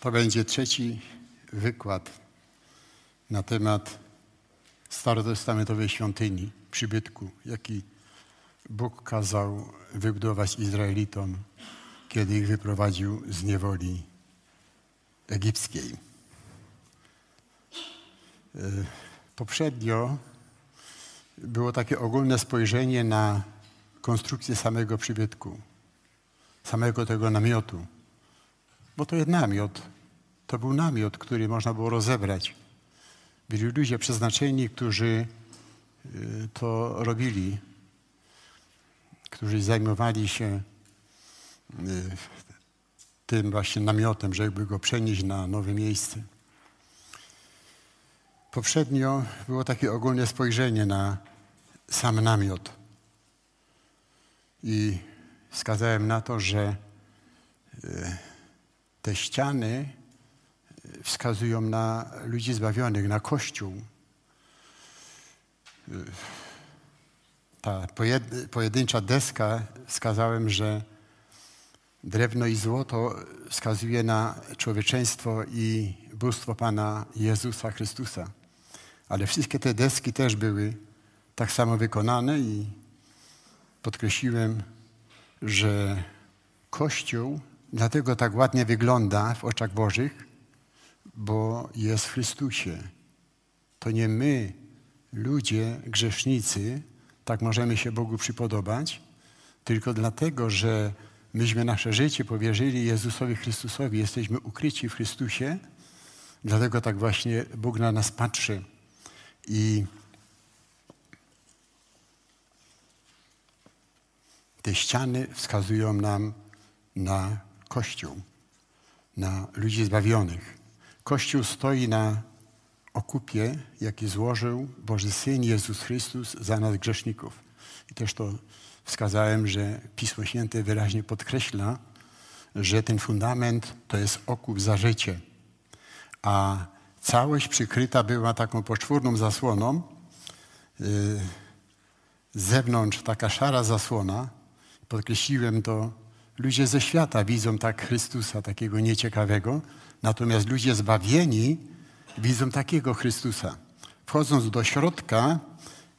To będzie trzeci wykład na temat starotestamentowej świątyni, przybytku, jaki Bóg kazał wybudować Izraelitom, kiedy ich wyprowadził z niewoli egipskiej. E, poprzednio było takie ogólne spojrzenie na konstrukcję samego przybytku, samego tego namiotu. Bo to jest namiot. To był namiot, który można było rozebrać. Byli ludzie przeznaczeni, którzy y, to robili, którzy zajmowali się y, tym właśnie namiotem, żeby go przenieść na nowe miejsce. Poprzednio było takie ogólne spojrzenie na sam namiot. I wskazałem na to, że y, te ściany wskazują na ludzi zbawionych, na Kościół. Ta pojedyncza deska wskazałem, że drewno i złoto wskazuje na człowieczeństwo i bóstwo Pana Jezusa Chrystusa. Ale wszystkie te deski też były tak samo wykonane i podkreśliłem, że Kościół dlatego tak ładnie wygląda w oczach Bożych, bo jest w Chrystusie. To nie my, ludzie, grzesznicy, tak możemy się Bogu przypodobać, tylko dlatego, że myśmy nasze życie powierzyli Jezusowi Chrystusowi, jesteśmy ukryci w Chrystusie, dlatego tak właśnie Bóg na nas patrzy. I te ściany wskazują nam na Kościół, na ludzi zbawionych. Kościół stoi na okupie, jaki złożył Boży Syn Jezus Chrystus za nas grzeszników. I też to wskazałem, że Pismo Święte wyraźnie podkreśla, że ten fundament to jest okup za życie. A całość przykryta była taką poczwórną zasłoną. Y, z zewnątrz taka szara zasłona. Podkreśliłem to Ludzie ze świata widzą tak Chrystusa, takiego nieciekawego, natomiast ludzie zbawieni widzą takiego Chrystusa. Wchodząc do środka,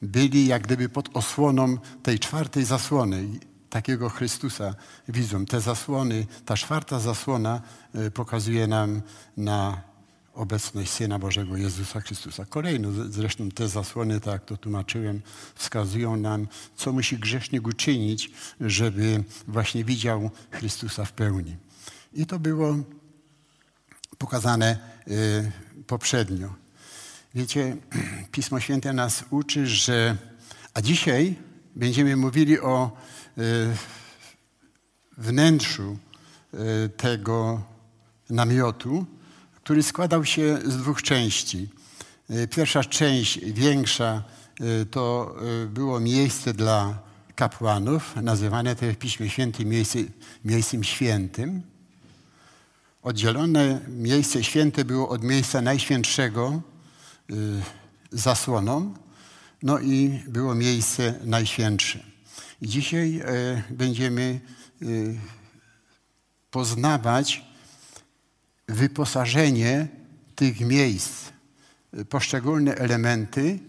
byli jak gdyby pod osłoną tej czwartej zasłony. Takiego Chrystusa widzą. Te zasłony, ta czwarta zasłona e, pokazuje nam na obecność Syna Bożego Jezusa Chrystusa. Kolejno zresztą te zasłony, tak jak to tłumaczyłem, wskazują nam, co musi grzesznik uczynić, żeby właśnie widział Chrystusa w pełni. I to było pokazane y, poprzednio. Wiecie, Pismo Święte nas uczy, że... A dzisiaj będziemy mówili o y, wnętrzu y, tego namiotu, który składał się z dwóch części. E, pierwsza część, większa, e, to e, było miejsce dla kapłanów, nazywane to w Piśmie Świętym miejsce, miejscem świętym. Oddzielone miejsce święte było od miejsca najświętszego zasłoną, no i było miejsce najświętsze. Dzisiaj będziemy poznawać wyposażenie tych miejsc, poszczególne elementy,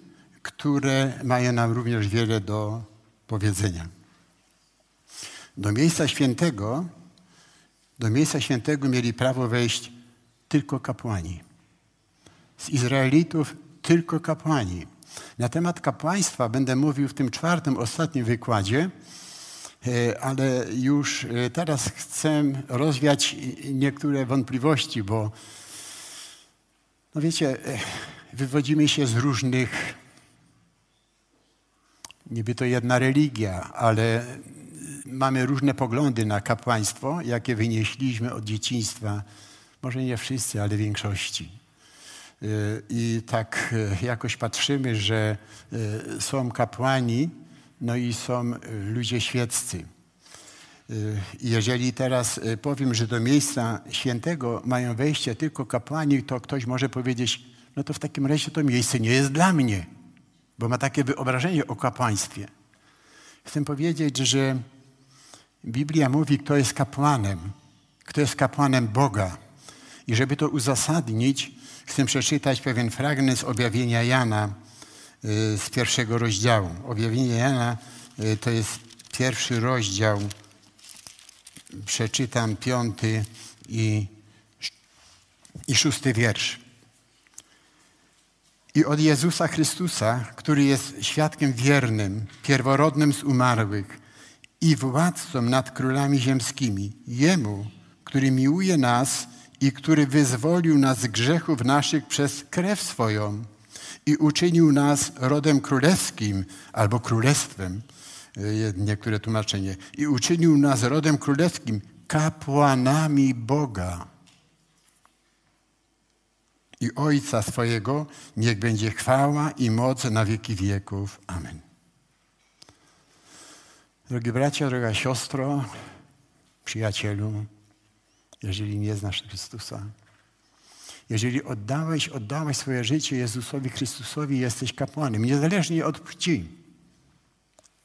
które mają nam również wiele do powiedzenia. Do miejsca świętego, do miejsca świętego mieli prawo wejść tylko kapłani. Z Izraelitów tylko kapłani. Na temat kapłaństwa będę mówił w tym czwartym, ostatnim wykładzie, ale już e, teraz chcę rozwiać niektóre wątpliwości, bo no wiecie, e, wywodzimy się z różnych, niby to jedna religia, ale mamy różne poglądy na kapłaństwo, jakie wynieśliśmy od dzieciństwa. Może nie wszyscy, ale większości. I tak jakoś patrzymy, że są kapłani, no i są y, ludzie świeccy. Y, jeżeli teraz y, powiem, że do miejsca świętego mają wejście tylko kapłani, to ktoś może powiedzieć, no to w takim razie to miejsce nie jest dla mnie, bo ma takie wyobrażenie o kapłaństwie. Chcę powiedzieć, że Biblia mówi, kto jest kapłanem, kto jest kapłanem Boga. I żeby to uzasadnić, chcę przeczytać pewien fragment z objawienia Jana z pierwszego rozdziału. Objawienie Jana y, to jest pierwszy rozdział. Przeczytam piąty i, i szósty wiersz. I od Jezusa Chrystusa, który jest świadkiem wiernym, pierworodnym z umarłych i władcą nad królami ziemskimi, Jemu, który miłuje nas i który wyzwolił nas z grzechów naszych przez krew swoją i uczynił nas rodem królewskim albo królestwem, e, niektóre tłumaczenie, i uczynił nas rodem królewskim, kapłanami Boga i Ojca swojego, niech będzie chwała i moc na wieki wieków. Amen. Drogi bracia, droga siostro, przyjacielu, jeżeli nie znasz Chrystusa, jeżeli oddałeś, oddałeś swoje życie Jezusowi Chrystusowi, jesteś kapłanem, niezależnie od płci.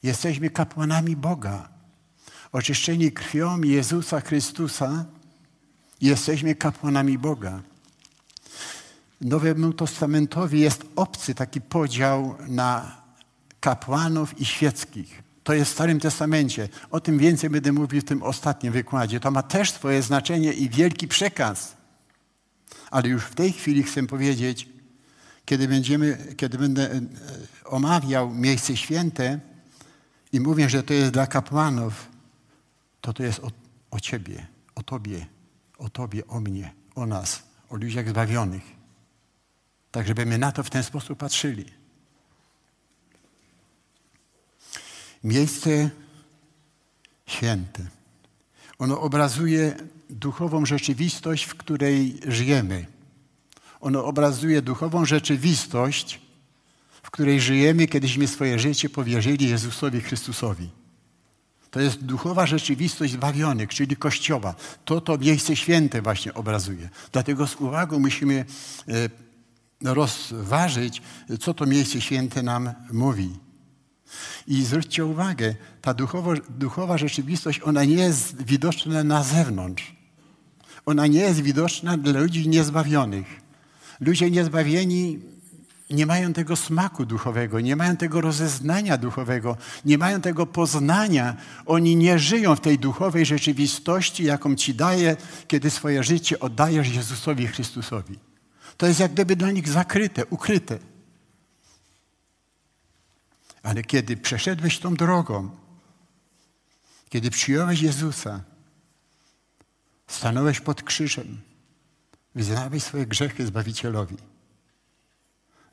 Jesteśmy kapłanami Boga. Oczyszczeni krwią Jezusa Chrystusa, jesteśmy kapłanami Boga. Nowemu Testamentowi jest obcy taki podział na kapłanów i świeckich. To jest w Starym Testamencie. O tym więcej będę mówił w tym ostatnim wykładzie. To ma też swoje znaczenie i wielki przekaz. Ale już w tej chwili chcę powiedzieć, kiedy, będziemy, kiedy będę e, omawiał miejsce święte i mówię, że to jest dla kapłanów, to to jest o, o Ciebie, o Tobie, o Tobie, o mnie, o nas, o ludziach zbawionych. Tak, żebyśmy na to w ten sposób patrzyli. Miejsce święte. Ono obrazuje duchową rzeczywistość, w której żyjemy. Ono obrazuje duchową rzeczywistość, w której żyjemy, kiedyśmy swoje życie powierzyli Jezusowi Chrystusowi. To jest duchowa rzeczywistość zbawionych, czyli Kościoła. To to miejsce święte właśnie obrazuje. Dlatego z uwagą musimy e, rozważyć, co to miejsce święte nam mówi. I zwróćcie uwagę, ta duchowo, duchowa rzeczywistość, ona nie jest widoczna na zewnątrz. Ona nie jest widoczna dla ludzi niezbawionych. Ludzie niezbawieni nie mają tego smaku duchowego, nie mają tego rozeznania duchowego, nie mają tego poznania. Oni nie żyją w tej duchowej rzeczywistości, jaką ci daje, kiedy swoje życie oddajesz Jezusowi Chrystusowi. To jest jak gdyby dla nich zakryte, ukryte. Ale kiedy przeszedłeś tą drogą, kiedy przyjąłeś Jezusa, stanąłeś pod krzyżem, wyznałeś swoje grzechy Zbawicielowi,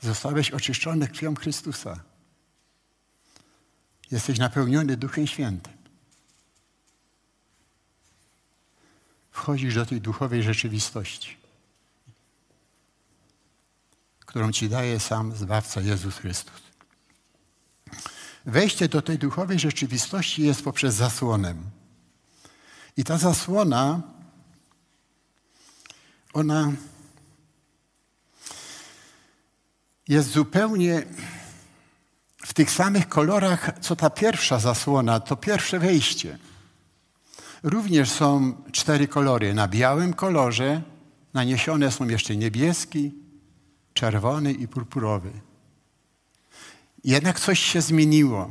zostałeś oczyszczony krwią Chrystusa, jesteś napełniony Duchem Świętym. Wchodzisz do tej duchowej rzeczywistości którą Ci daje sam Zbawca Jezus Chrystus. Wejście do tej duchowej rzeczywistości jest poprzez zasłonę. I ta zasłona, ona jest zupełnie w tych samych kolorach, co ta pierwsza zasłona, to pierwsze wejście. Również są cztery kolory. Na białym kolorze naniesione są jeszcze niebieski, czerwony i purpurowy. Jednak coś się zmieniło.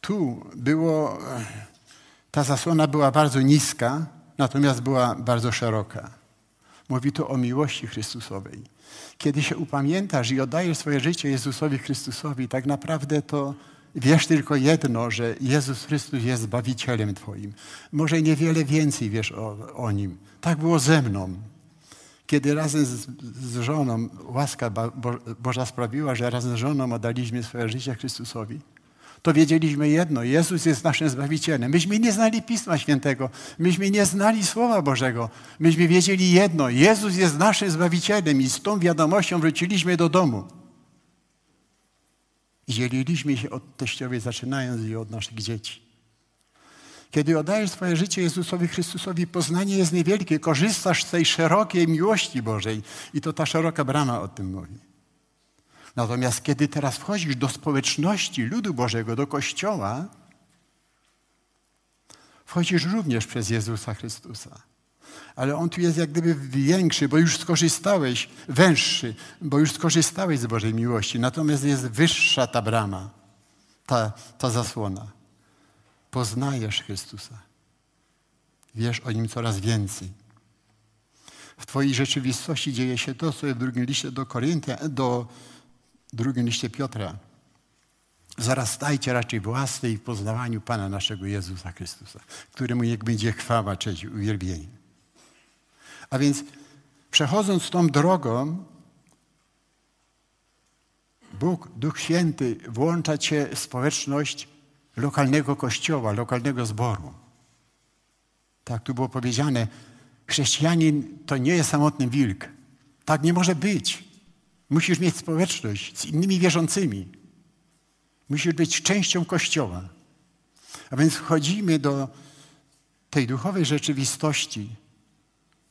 Tu było, ta zasłona była bardzo niska, natomiast była bardzo szeroka. Mówi tu o miłości Chrystusowej. Kiedy się upamiętasz i oddajesz swoje życie Jezusowi Chrystusowi, tak naprawdę to wiesz tylko jedno, że Jezus Chrystus jest Zbawicielem Twoim. Może niewiele więcej wiesz o, o Nim. Tak było ze mną. Kiedy razem z, z żoną, łaska Bo, Boża sprawiła, że razem z żoną oddaliśmy swoje życie Chrystusowi, to wiedzieliśmy jedno, Jezus jest naszym Zbawicielem. Myśmy nie znali Pisma Świętego, myśmy nie znali Słowa Bożego. Myśmy wiedzieli jedno, Jezus jest naszym Zbawicielem i z tą wiadomością wróciliśmy do domu. I dzieliliśmy się od teściowej, zaczynając i od naszych dzieci. Kiedy oddajesz swoje życie Jezusowi Chrystusowi, poznanie jest niewielkie. Korzystasz z tej szerokiej miłości Bożej. I to ta szeroka brama o tym mówi. Natomiast kiedy teraz wchodzisz do społeczności ludu Bożego, do Kościoła, wchodzisz również przez Jezusa Chrystusa. Ale on tu jest jak gdyby większy, bo już skorzystałeś, węższy, bo już skorzystałeś z Bożej miłości. Natomiast jest wyższa ta brama, ta, ta zasłona. Poznajesz Chrystusa. Wiesz o Nim coraz więcej. W Twojej rzeczywistości dzieje się to, co w drugim liście do Koryntia, do drugim liście Piotra. Zarastajcie raczej w łasce i w poznawaniu Pana naszego Jezusa Chrystusa, któremu niech będzie chwała, cześć uwielbienie. A więc przechodząc tą drogą, Bóg, Duch Święty włącza cię w społeczność lokalnego kościoła, lokalnego zboru. Tak tu było powiedziane, chrześcijanin to nie jest samotny wilk. Tak nie może być. Musisz mieć społeczność z innymi wierzącymi. Musisz być częścią Kościoła. A więc wchodzimy do tej duchowej rzeczywistości,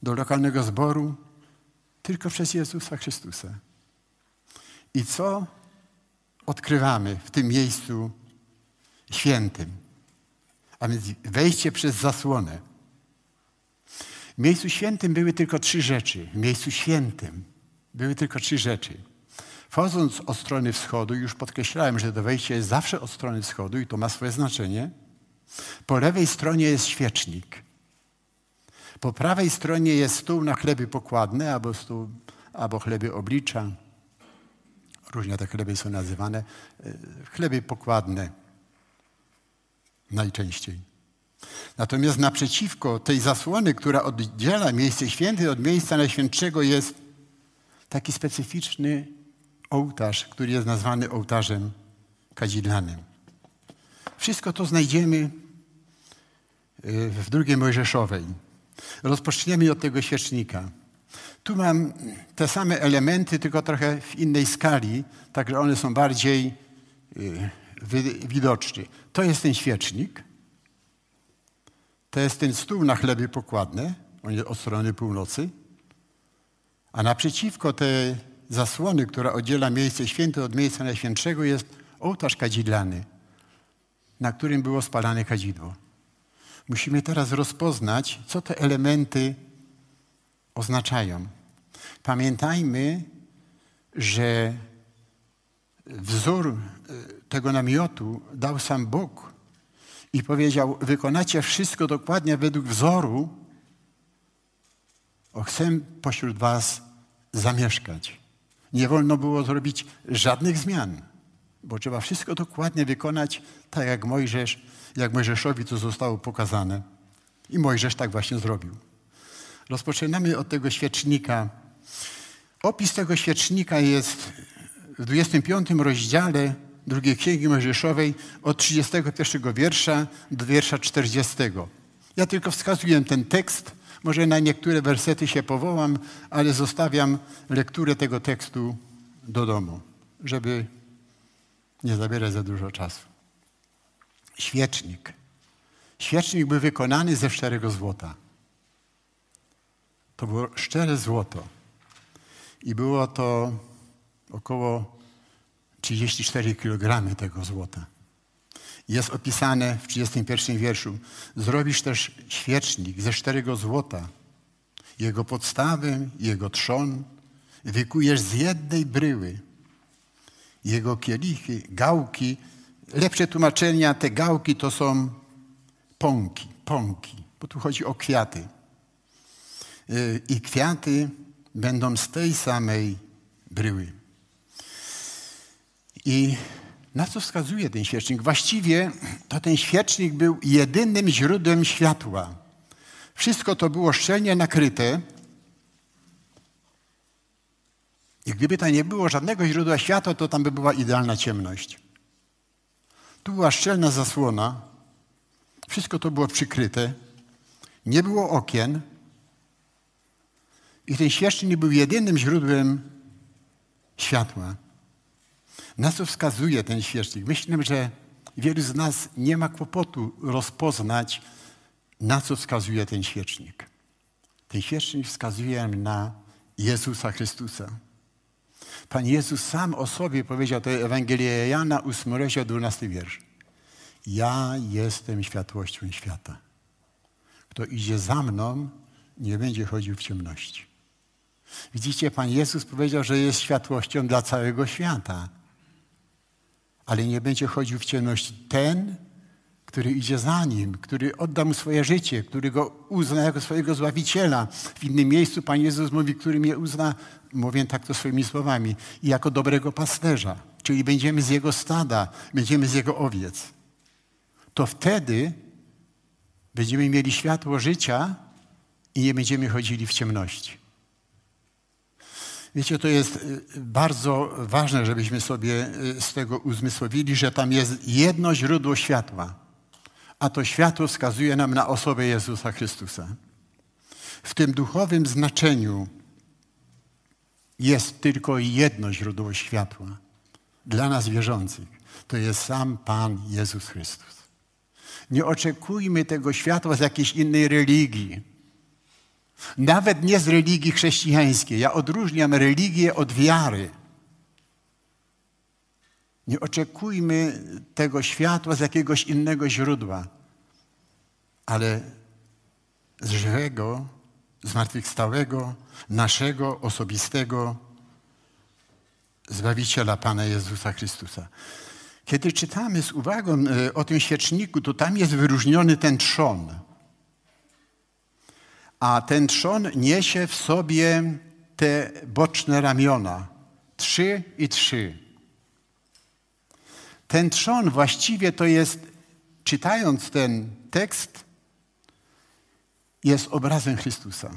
do lokalnego zboru tylko przez Jezusa Chrystusa. I co odkrywamy w tym miejscu świętym? A więc wejście przez zasłonę. W miejscu świętym były tylko trzy rzeczy. W miejscu świętym były tylko trzy rzeczy. Wchodząc od strony wschodu, już podkreślałem, że to wejście jest zawsze od strony wschodu i to ma swoje znaczenie. Po lewej stronie jest świecznik. Po prawej stronie jest stół na chleby pokładne albo, stół, albo chleby oblicza. Różnie te chleby są nazywane. E, chleby pokładne najczęściej. Natomiast naprzeciwko tej zasłony, która oddziela miejsce święte od miejsca najświętszego jest taki specyficzny ołtarz, który jest nazwany ołtarzem kadzidlanym. Wszystko to znajdziemy e, w drugiej Mojżeszowej. Rozpoczniemy od tego świecznika. Tu mam te same elementy, tylko trochę w innej skali, także one są bardziej e, widoczne. To jest ten świecznik. To jest ten stół na chleby pokładne, on jest od strony północy. A naprzeciwko tej zasłony, która oddziela miejsce święte od miejsca najświętszego, jest ołtarz kadzidlany, na którym było spalane kadzidło. Musimy teraz rozpoznać, co te elementy oznaczają. Pamiętajmy, że wzór e, tego namiotu dał sam Bóg i powiedział: Wykonacie wszystko dokładnie według wzoru, o chcę pośród Was zamieszkać. Nie wolno było zrobić żadnych zmian, bo trzeba wszystko dokładnie wykonać tak jak Mojżesz, jak Mojżeszowi to zostało pokazane. I Mojżesz tak właśnie zrobił. Rozpoczynamy od tego świecznika. Opis tego świecznika jest w 25 rozdziale drugiej Księgi Mojżeszowej od 31 wiersza do wiersza 40. Ja tylko wskazuję ten tekst, może na niektóre wersety się powołam, ale zostawiam lekturę tego tekstu do domu, żeby nie zabierać za dużo czasu. Świecznik. Świecznik był wykonany ze szczerego złota. To było szczere złoto. I było to około 34 kg tego złota. Jest opisane w 31 wierszu. Zrobisz też świecznik ze szczerego złota. Jego podstawę, jego trzon wykujesz z jednej bryły. Jego kielichy, gałki. Lepsze tłumaczenia, te gałki to są pąki, pąki, bo tu chodzi o kwiaty. Y, I kwiaty będą z tej samej bryły. I na co wskazuje ten świecznik? Właściwie to ten świecznik był jedynym źródłem światła. Wszystko to było szczelnie nakryte. I gdyby tam nie było żadnego źródła światła, to tam by była idealna ciemność. Tu była szczelna zasłona. Wszystko to było przykryte. Nie było okien. I ten świecznik był jedynym źródłem światła. Na co wskazuje ten świecznik? Myślę, że wielu z nas nie ma kłopotu rozpoznać, na co wskazuje ten świecznik. Ten świecznik wskazuje na Jezusa Chrystusa. Pan Jezus sam o sobie powiedział, to Ewangelia Jana, 8 rozdział, 12 wiersz. Ja jestem światłością świata. Kto idzie za mną, nie będzie chodził w ciemności. Widzicie, Pan Jezus powiedział, że jest światłością dla całego świata, ale nie będzie chodził w ciemności ten, który idzie za nim, który odda mu swoje życie, który go uzna jako swojego zbawiciela. W innym miejscu Pan Jezus mówi, który mnie uzna, mówię tak to swoimi słowami, jako dobrego pasterza, czyli będziemy z jego stada, będziemy z jego owiec. To wtedy będziemy mieli światło życia i nie będziemy chodzili w ciemności. Wiecie, to jest y, bardzo ważne, żebyśmy sobie y, z tego uzmysłowili, że tam jest jedno źródło światła, a to światło wskazuje nam na osobę Jezusa Chrystusa. W tym duchowym znaczeniu jest tylko jedno źródło światła dla nas wierzących. To jest sam Pan Jezus Chrystus. Nie oczekujmy tego światła z jakiejś innej religii. Nawet nie z religii chrześcijańskiej. Ja odróżniam religię od wiary. Nie oczekujmy tego światła z jakiegoś innego źródła, ale z żywego, zmartwychwstałego, naszego osobistego Zbawiciela Pana Jezusa Chrystusa. Kiedy czytamy z uwagą e, o tym świeczniku, to tam jest wyróżniony ten trzon. A ten trzon niesie w sobie te boczne ramiona. Trzy i trzy. Ten trzon właściwie to jest, czytając ten tekst, jest obrazem Chrystusa.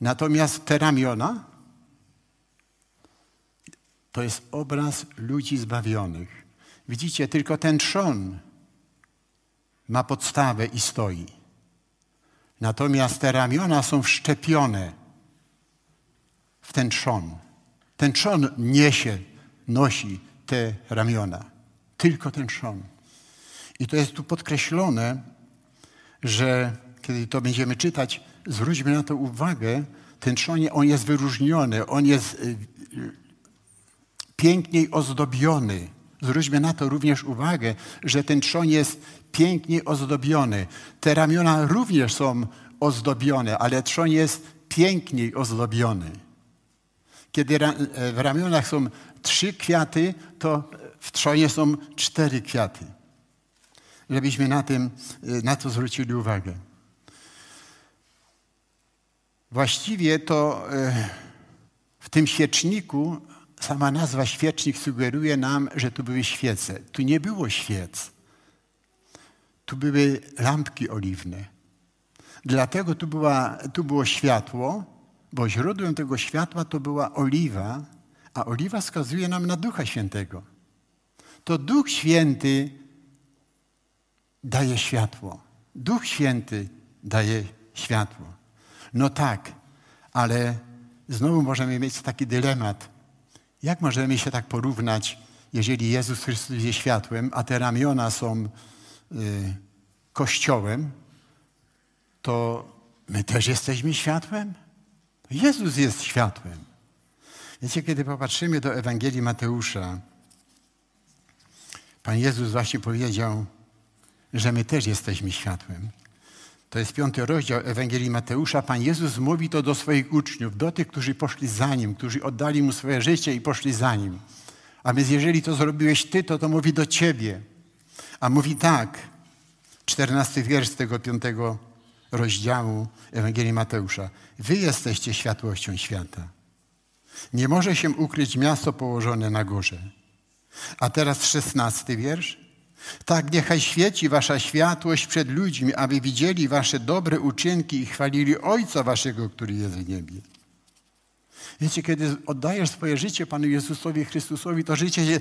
Natomiast te ramiona to jest obraz ludzi zbawionych. Widzicie, tylko ten trzon ma podstawę i stoi. Natomiast te ramiona są wszczepione w ten trzon. Ten trzon niesie, nosi te ramiona. Tylko ten trzon. I to jest tu podkreślone, że kiedy to będziemy czytać, zwróćmy na to uwagę, ten trzon, on jest wyróżniony, on jest y, piękniej ozdobiony. Zwróćmy na to również uwagę, że ten trzon jest pięknie ozdobiony. Te ramiona również są ozdobione, ale trzon jest piękniej ozdobiony. Kiedy w ramionach są trzy kwiaty, to w trzonie są cztery kwiaty. Żebyśmy na, tym, na to zwrócili uwagę. Właściwie to e, w tym świeczniku sama nazwa świecznik sugeruje nam, że tu były świece. Tu nie było świec. Tu były lampki oliwne. Dlatego tu, była, tu było światło, bo źródłem tego światła to była oliwa, a oliwa wskazuje nam na Ducha Świętego. To Duch Święty daje światło. Duch Święty daje światło. No tak, ale znowu możemy mieć taki dylemat. Jak możemy się tak porównać, jeżeli Jezus Chrystus jest światłem, a te ramiona są y, kościołem, to my też jesteśmy światłem? Jezus jest światłem. Wiecie, kiedy popatrzymy do Ewangelii Mateusza, Pan Jezus właśnie powiedział, że my też jesteśmy światłem. To jest piąty rozdział Ewangelii Mateusza. Pan Jezus mówi to do swoich uczniów, do tych, którzy poszli za Nim, którzy oddali Mu swoje życie i poszli za Nim. A więc jeżeli to zrobiłeś Ty, to to mówi do Ciebie. A mówi tak, czternasty wiersz z tego piątego rozdziału Ewangelii Mateusza. Wy jesteście światłością świata. Nie może się ukryć miasto położone na górze. A teraz szesnasty wiersz. Tak niechaj świeci wasza światłość przed ludźmi, aby widzieli wasze dobre uczynki i chwalili Ojca waszego, który jest w niebie. Wiecie, kiedy oddajesz swoje życie Panu Jezusowi Chrystusowi, to życie się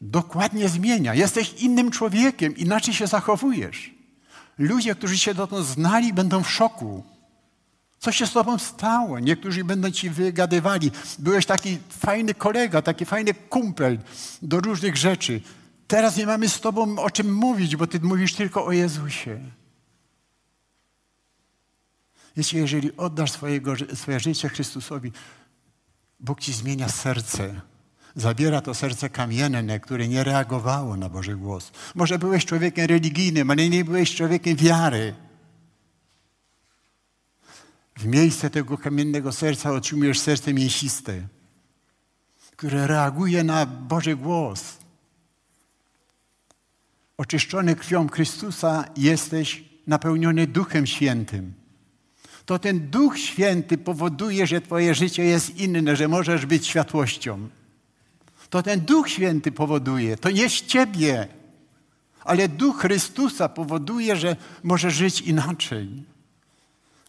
dokładnie zmienia. Jesteś innym człowiekiem, inaczej się zachowujesz. Ludzie, którzy się dotąd znali, będą w szoku. Co się z tobą stało? Niektórzy będą ci wygadywali. Byłeś taki fajny kolega, taki fajny kumpel do różnych rzeczy. Teraz nie mamy z tobą o czym mówić, bo ty mówisz tylko o Jezusie. Wiecie, jeżeli oddasz swojego, swoje życie Chrystusowi, Bóg ci zmienia serce. Zabiera to serce kamienne, które nie reagowało na Boży głos. Może byłeś człowiekiem religijnym, ale nie byłeś człowiekiem wiary. W miejsce tego kamiennego serca otrzymujesz serce mięsiste, które reaguje na Boży głos. Oczyszczony krwią Chrystusa jesteś napełniony Duchem Świętym. To ten Duch Święty powoduje, że Twoje życie jest inne, że możesz być światłością. To ten Duch Święty powoduje, to nie z Ciebie, ale Duch Chrystusa powoduje, że możesz żyć inaczej.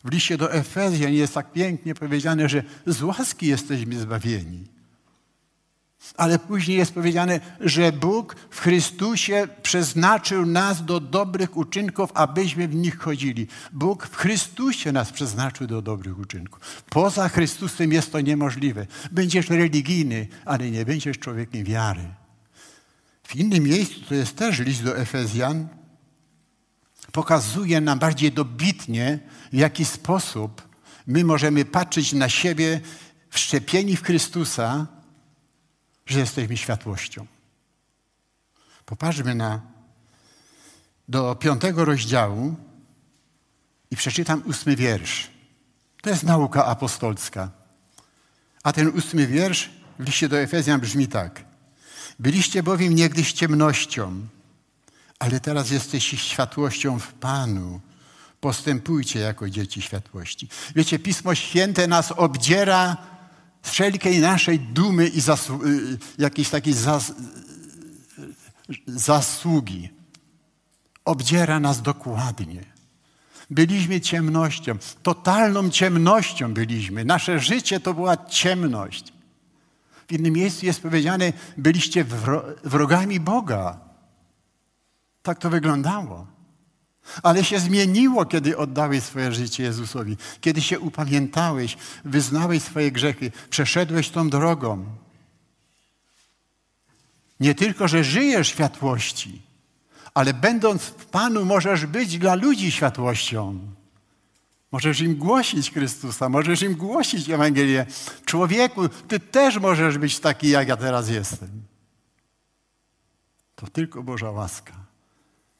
W liście do Efezjan jest tak pięknie powiedziane, że z łaski jesteśmy zbawieni. Ale później jest powiedziane, że Bóg w Chrystusie przeznaczył nas do dobrych uczynków, abyśmy w nich chodzili. Bóg w Chrystusie nas przeznaczył do dobrych uczynków. Poza Chrystusem jest to niemożliwe. Będziesz religijny, ale nie będziesz człowiekiem wiary. W innym miejscu, to jest też list do Efezjan, pokazuje nam bardziej dobitnie, w jaki sposób my możemy patrzeć na siebie wszczepieni w Chrystusa, że jesteśmy światłością. Popatrzmy na do piątego rozdziału i przeczytam ósmy wiersz. To jest nauka apostolska. A ten ósmy wiersz w liście do Efezjan brzmi tak. Byliście bowiem niegdyś ciemnością, ale teraz jesteście światłością w Panu. Postępujcie jako dzieci światłości. Wiecie, Pismo Święte nas obdziera z wszelkiej naszej dumy i zasłu- y, jakiejś takiej zas- zasługi. Obdziera nas dokładnie. Byliśmy ciemnością, totalną ciemnością byliśmy. Nasze życie to była ciemność. W innym miejscu jest powiedziane, byliście wrogami Boga. Tak to wyglądało. Ale się zmieniło, kiedy oddałeś swoje życie Jezusowi. Kiedy się upamiętałeś, wyznałeś swoje grzechy, przeszedłeś tą drogą. Nie tylko, że żyjesz światłości, ale będąc w Panu możesz być dla ludzi światłością. Możesz im głosić Chrystusa, możesz im głosić Ewangelię. Człowieku, ty też możesz być taki, jak ja teraz jestem. To tylko Boża łaska.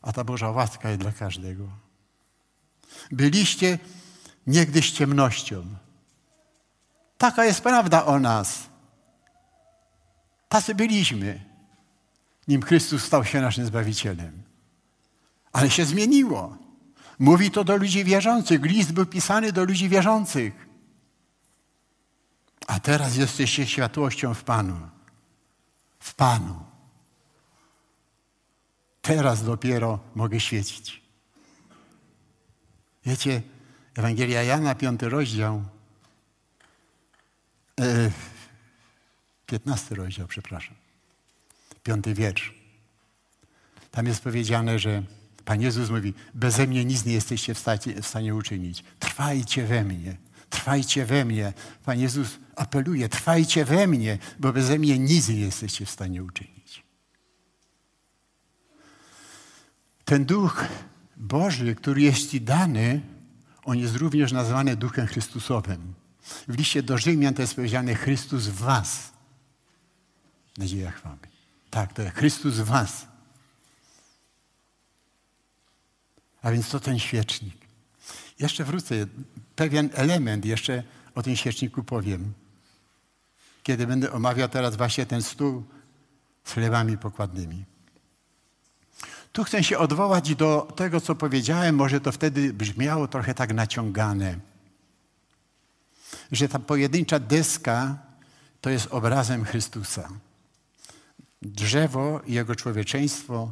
A ta Boża łaska jest dla każdego. Byliście niegdyś ciemnością. Taka jest prawda o nas. Tacy byliśmy, nim Chrystus stał się naszym Zbawicielem. Ale się zmieniło. Mówi to do ludzi wierzących. List był pisany do ludzi wierzących. A teraz jesteście światłością w Panu. W Panu. Teraz dopiero mogę świecić. Wiecie, Ewangelia Jana, piąty rozdział, e, piętnasty rozdział, przepraszam, piąty wiersz. Tam jest powiedziane, że Pan Jezus mówi, beze mnie nic nie jesteście w stanie, w stanie uczynić. Trwajcie we mnie, trwajcie we mnie. Pan Jezus apeluje, trwajcie we mnie, bo beze mnie nic nie jesteście w stanie uczynić. Ten Duch Boży, który jest Ci dany, on jest również nazwany Duchem Chrystusowym. W liście do Rzymian to jest powiedziane Chrystus w Was. Nadzieja chwały. Tak, to jest Chrystus w Was. A więc to ten świecznik. Jeszcze wrócę, pewien element jeszcze o tym świeczniku powiem. Kiedy będę omawiał teraz właśnie ten stół z chlebami pokładnymi. Tu chcę się odwołać do tego, co powiedziałem, może to wtedy brzmiało trochę tak naciągane, że ta pojedyncza deska to jest obrazem Chrystusa. Drzewo Jego człowieczeństwo,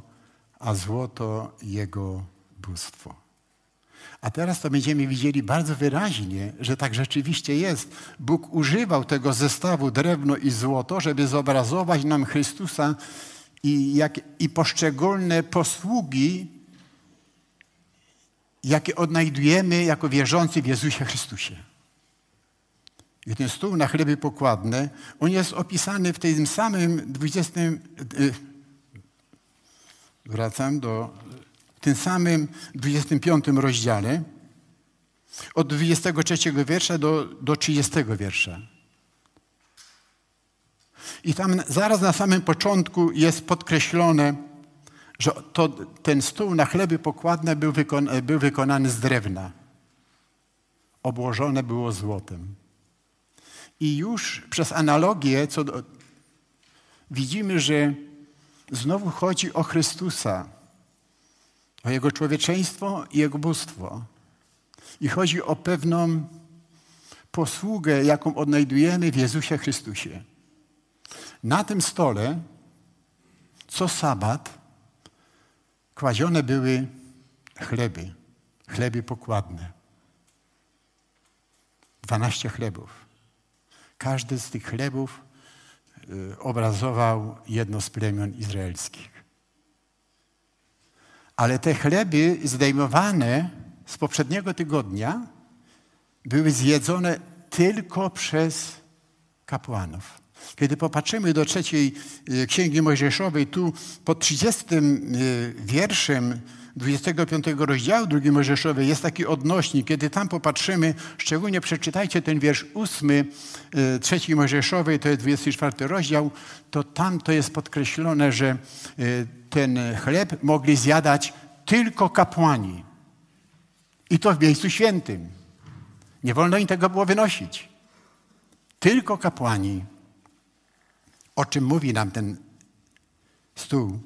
a złoto Jego bóstwo. A teraz to będziemy widzieli bardzo wyraźnie, że tak rzeczywiście jest. Bóg używał tego zestawu drewno i złoto, żeby zobrazować nam Chrystusa i, jak, i poszczególne posługi, jakie odnajdujemy jako wierzący w Jezusie Chrystusie. I ten stół na chleby pokładne, on jest opisany w tym samym 20. Y, wracam do tym samym 25 rozdziale, od 23 wiersza do, do 30 wiersza. I tam zaraz na samym początku jest podkreślone, że to, ten stół na chleby pokładne był, wykon, był wykonany z drewna. obłożone było złotem. I już przez analogię co do, widzimy, że znowu chodzi o Chrystusa, o Jego człowieczeństwo i Jego bóstwo. I chodzi o pewną posługę, jaką odnajdujemy w Jezusie Chrystusie. Na tym stole co sabat kładzione były chleby, chleby pokładne. Dwanaście chlebów. Każdy z tych chlebów y, obrazował jedno z plemion izraelskich. Ale te chleby zdejmowane z poprzedniego tygodnia były zjedzone tylko przez kapłanów. Kiedy popatrzymy do trzeciej y, Księgi Mojżeszowej, tu pod 30 y, wierszem 25 rozdziału drugiej Mojżeszowej jest taki odnośnik. Kiedy tam popatrzymy, szczególnie przeczytajcie ten wiersz ósmy y, trzeciej Mojżeszowej, to jest 24 rozdział, to tam to jest podkreślone, że ten chleb mogli zjadać tylko kapłani. I to w miejscu świętym. Nie wolno im tego było wynosić. Tylko kapłani. O czym mówi nam ten stół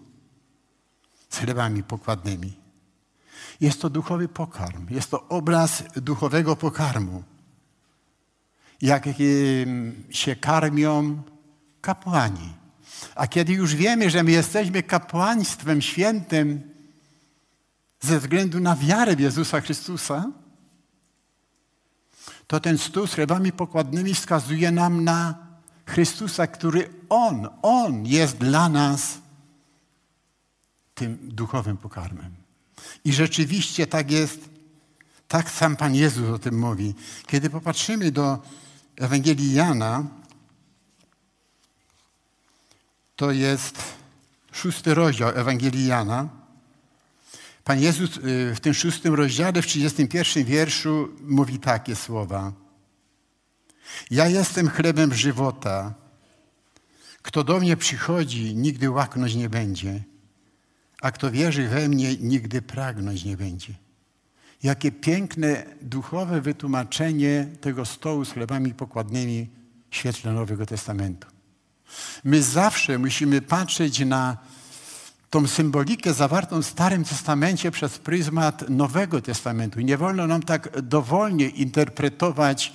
z chlebami pokładnymi? Jest to duchowy pokarm, jest to obraz duchowego pokarmu. Jak się karmią kapłani. A kiedy już wiemy, że my jesteśmy kapłaństwem świętym ze względu na wiarę w Jezusa Chrystusa, to ten stół z chlebami pokładnymi wskazuje nam na Chrystusa, który On, On jest dla nas tym duchowym pokarmem. I rzeczywiście tak jest, tak sam Pan Jezus o tym mówi. Kiedy popatrzymy do Ewangelii Jana, to jest szósty rozdział Ewangelii Jana. Pan Jezus y, w tym szóstym rozdziale, w 31 wierszu mówi takie słowa. Ja jestem chlebem żywota. Kto do mnie przychodzi, nigdy łaknąć nie będzie, a kto wierzy we mnie, nigdy pragnąć nie będzie. Jakie piękne duchowe wytłumaczenie tego stołu z chlebami pokładnymi w świetle Nowego Testamentu. My zawsze musimy patrzeć na tą symbolikę zawartą w Starym Testamencie przez pryzmat Nowego Testamentu. Nie wolno nam tak dowolnie interpretować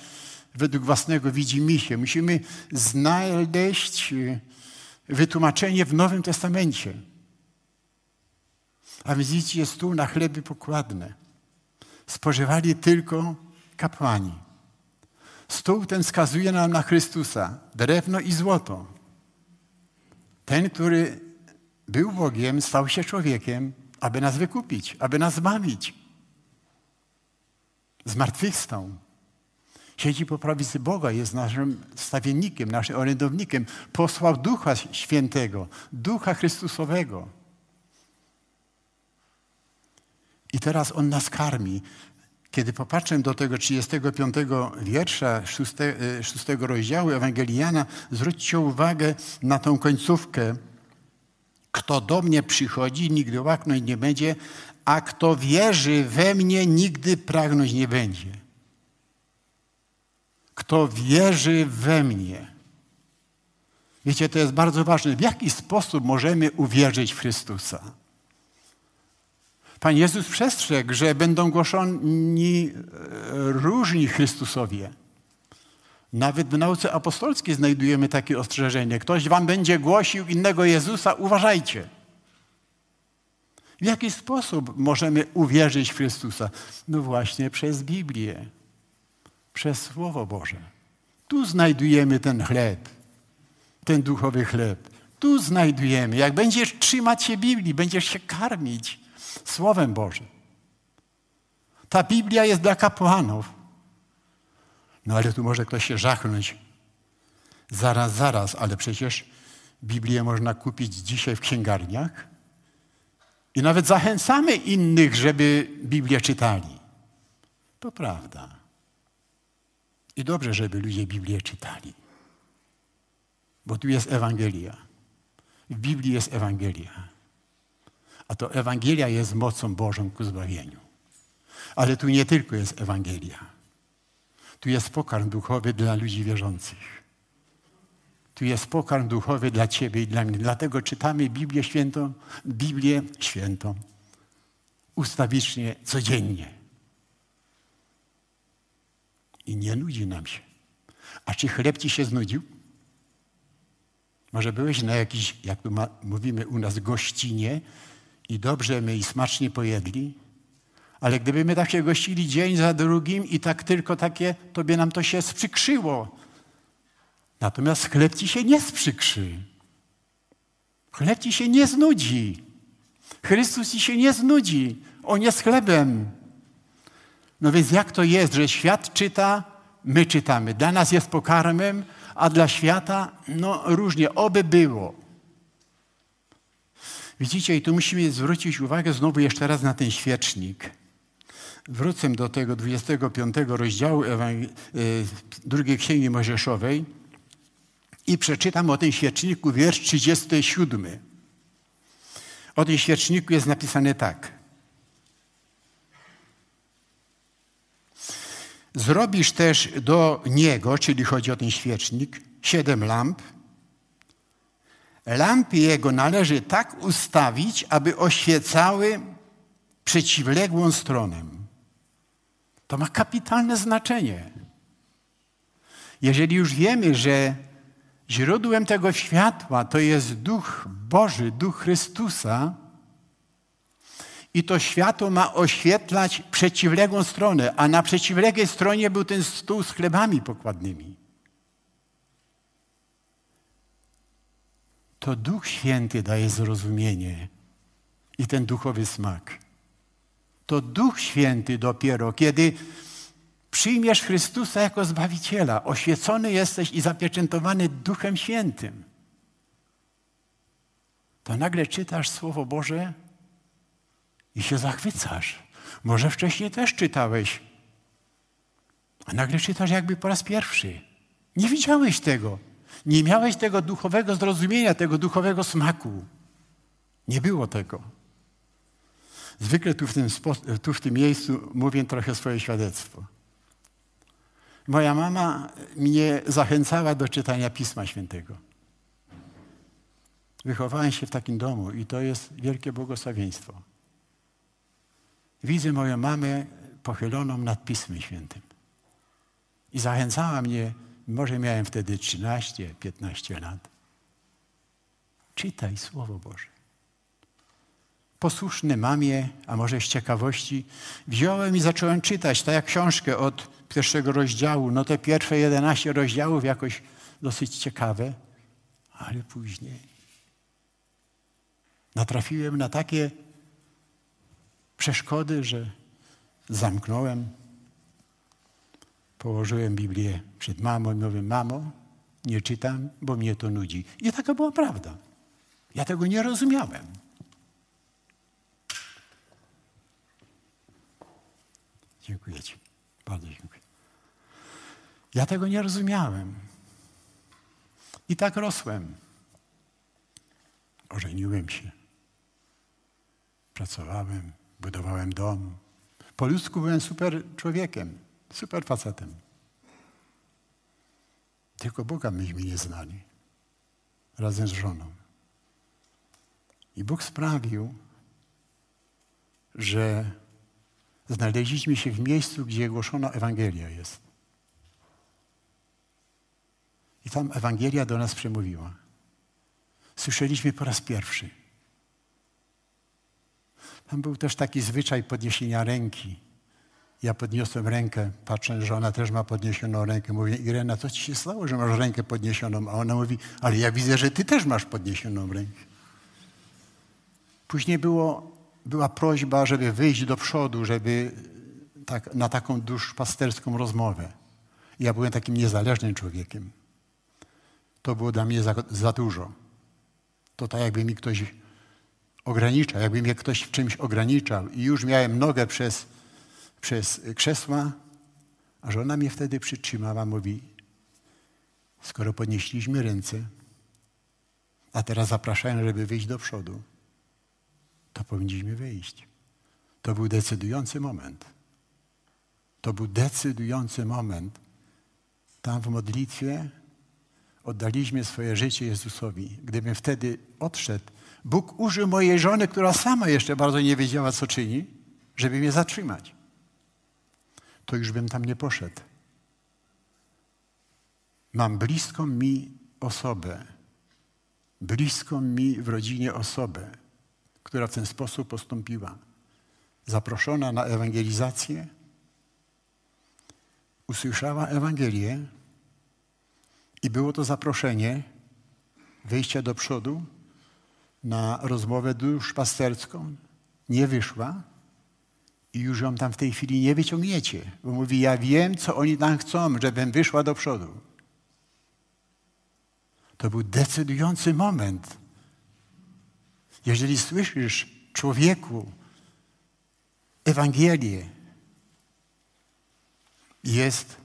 według własnego widzimisię. Musimy znaleźć e, wytłumaczenie w Nowym Testamencie. A więc widzicie stół na chleby pokładne. Spożywali tylko kapłani. Stół ten wskazuje nam na Chrystusa, drewno i złoto. Ten, który był Bogiem, stał się człowiekiem, aby nas wykupić, aby nas zbawić. Zmartwychwstał. Siedzi po prawicy Boga, jest naszym stawiennikiem, naszym orędownikiem. Posłał Ducha Świętego, Ducha Chrystusowego. I teraz On nas karmi. Kiedy popatrzę do tego 35 wiersza 6, 6 e, rozdziału Ewangeliana, zwróćcie uwagę na tą końcówkę. Kto do mnie przychodzi, nigdy łaknąć nie będzie, a kto wierzy we mnie, nigdy pragnąć nie będzie kto wierzy we mnie. Wiecie, to jest bardzo ważne. W jaki sposób możemy uwierzyć w Chrystusa? Pan Jezus przestrzegł, że będą głoszoni e, różni Chrystusowie. Nawet w nauce apostolskiej znajdujemy takie ostrzeżenie. Ktoś wam będzie głosił innego Jezusa, uważajcie. W jaki sposób możemy uwierzyć w Chrystusa? No właśnie przez Biblię przez Słowo Boże. Tu znajdujemy ten chleb, ten duchowy chleb. Tu znajdujemy. Jak będziesz trzymać się Biblii, będziesz się karmić Słowem Bożym. Ta Biblia jest dla kapłanów. No ale tu może ktoś się żachnąć. Zaraz, zaraz, ale przecież Biblię można kupić dzisiaj w księgarniach. I nawet zachęcamy innych, żeby Biblię czytali. To prawda. I dobrze, żeby ludzie Biblię czytali. Bo tu jest Ewangelia. W Biblii jest Ewangelia. A to Ewangelia jest mocą Bożą ku zbawieniu. Ale tu nie tylko jest Ewangelia. Tu jest pokarm duchowy dla ludzi wierzących. Tu jest pokarm duchowy dla Ciebie i dla mnie. Dlatego czytamy Biblię Świętą, Biblię Świętą ustawicznie, codziennie. I nie nudzi nam się. A czy chleb Ci się znudził? Może byłeś na jakiś, jak tu ma, mówimy u nas, gościnie i dobrze my i smacznie pojedli, ale gdyby my tak się gościli dzień za drugim i tak tylko takie, to by nam to się sprzykrzyło. Natomiast chleb ci się nie sprzykrzy. Chleb ci się nie znudzi. Chrystus ci się nie znudzi. On jest chlebem. No więc jak to jest, że świat czyta, my czytamy. Dla nas jest pokarmem, a dla świata, no różnie, oby było. Widzicie, i tu musimy zwrócić uwagę znowu jeszcze raz na ten świecznik. Wrócę do tego 25 rozdziału y, drugiej Księgi Mojżeszowej i przeczytam o tym świeczniku wiersz 37. O tym świeczniku jest napisane tak. Zrobisz też do niego, czyli chodzi o ten świecznik, siedem lamp. Lampy jego należy tak ustawić, aby oświecały przeciwległą stronę. To ma kapitalne znaczenie. Jeżeli już wiemy, że źródłem tego światła to jest Duch Boży, Duch Chrystusa, i to światło ma oświetlać przeciwległą stronę, a na przeciwległej stronie był ten stół z chlebami pokładnymi. To Duch Święty daje zrozumienie i ten duchowy smak. To Duch Święty dopiero, kiedy przyjmiesz Chrystusa jako Zbawiciela, oświecony jesteś i zapieczętowany Duchem Świętym, to nagle czytasz Słowo Boże i się zachwycasz. Może wcześniej też czytałeś, a nagle czytasz jakby po raz pierwszy. Nie widziałeś tego. Nie miałeś tego duchowego zrozumienia, tego duchowego smaku. Nie było tego. Zwykle tu w tym, tu w tym miejscu mówię trochę swoje świadectwo. Moja mama mnie zachęcała do czytania Pisma Świętego. Wychowałem się w takim domu i to jest wielkie błogosławieństwo. Widzę moją mamę pochyloną nad Pismem Świętym. I zachęcała mnie, może miałem wtedy 13-15 lat. Czytaj Słowo Boże. Posłuszny mamie, a może z ciekawości, wziąłem i zacząłem czytać, tak jak książkę od pierwszego rozdziału. No te pierwsze 11 rozdziałów jakoś dosyć ciekawe, ale później natrafiłem na takie przeszkody, że zamknąłem, położyłem Biblię przed mamą i mówię, mamo, nie czytam, bo mnie to nudzi. I taka była prawda. Ja tego nie rozumiałem. Dziękuję Ci. Bardzo dziękuję. Ja tego nie rozumiałem. I tak rosłem. Ożeniłem się. Pracowałem, budowałem dom. Po ludzku byłem super człowiekiem, super facetem. Tylko Boga myśmy nie znali. Razem z żoną. I Bóg sprawił, że znaleźliśmy się w miejscu, gdzie głoszona Ewangelia jest. I tam Ewangelia do nas przemówiła. Słyszeliśmy po raz pierwszy. Tam był też taki zwyczaj podniesienia ręki. Ja podniosłem rękę, patrząc, że ona też ma podniesioną rękę. Mówię, Irena, co ci się stało, że masz rękę podniesioną? A ona mówi, ale ja widzę, że ty też masz podniesioną rękę. Później było, była prośba, żeby wyjść do przodu, żeby tak, na taką duszpasterską rozmowę. Ja byłem takim niezależnym człowiekiem. To było dla mnie za, za dużo. To tak jakby mi ktoś ograniczał, jakby mnie ktoś w czymś ograniczał i już miałem nogę przez, przez krzesła, a żona mnie wtedy przytrzymała, mówi, skoro podnieśliśmy ręce, a teraz zapraszają, żeby wyjść do przodu, to powinniśmy wyjść. To był decydujący moment. To był decydujący moment, tam w modlitwie oddaliśmy swoje życie Jezusowi. Gdybym wtedy odszedł, Bóg użył mojej żony, która sama jeszcze bardzo nie wiedziała, co czyni, żeby mnie zatrzymać. To już bym tam nie poszedł. Mam bliską mi osobę, bliską mi w rodzinie osobę, która w ten sposób postąpiła. Zaproszona na ewangelizację, usłyszała Ewangelię i było to zaproszenie wejścia do przodu na rozmowę duszpasterską. Nie wyszła i już ją tam w tej chwili nie wyciągniecie, bo mówi, ja wiem, co oni tam chcą, żebym wyszła do przodu. To był decydujący moment. Jeżeli słyszysz człowieku Ewangelię, jest,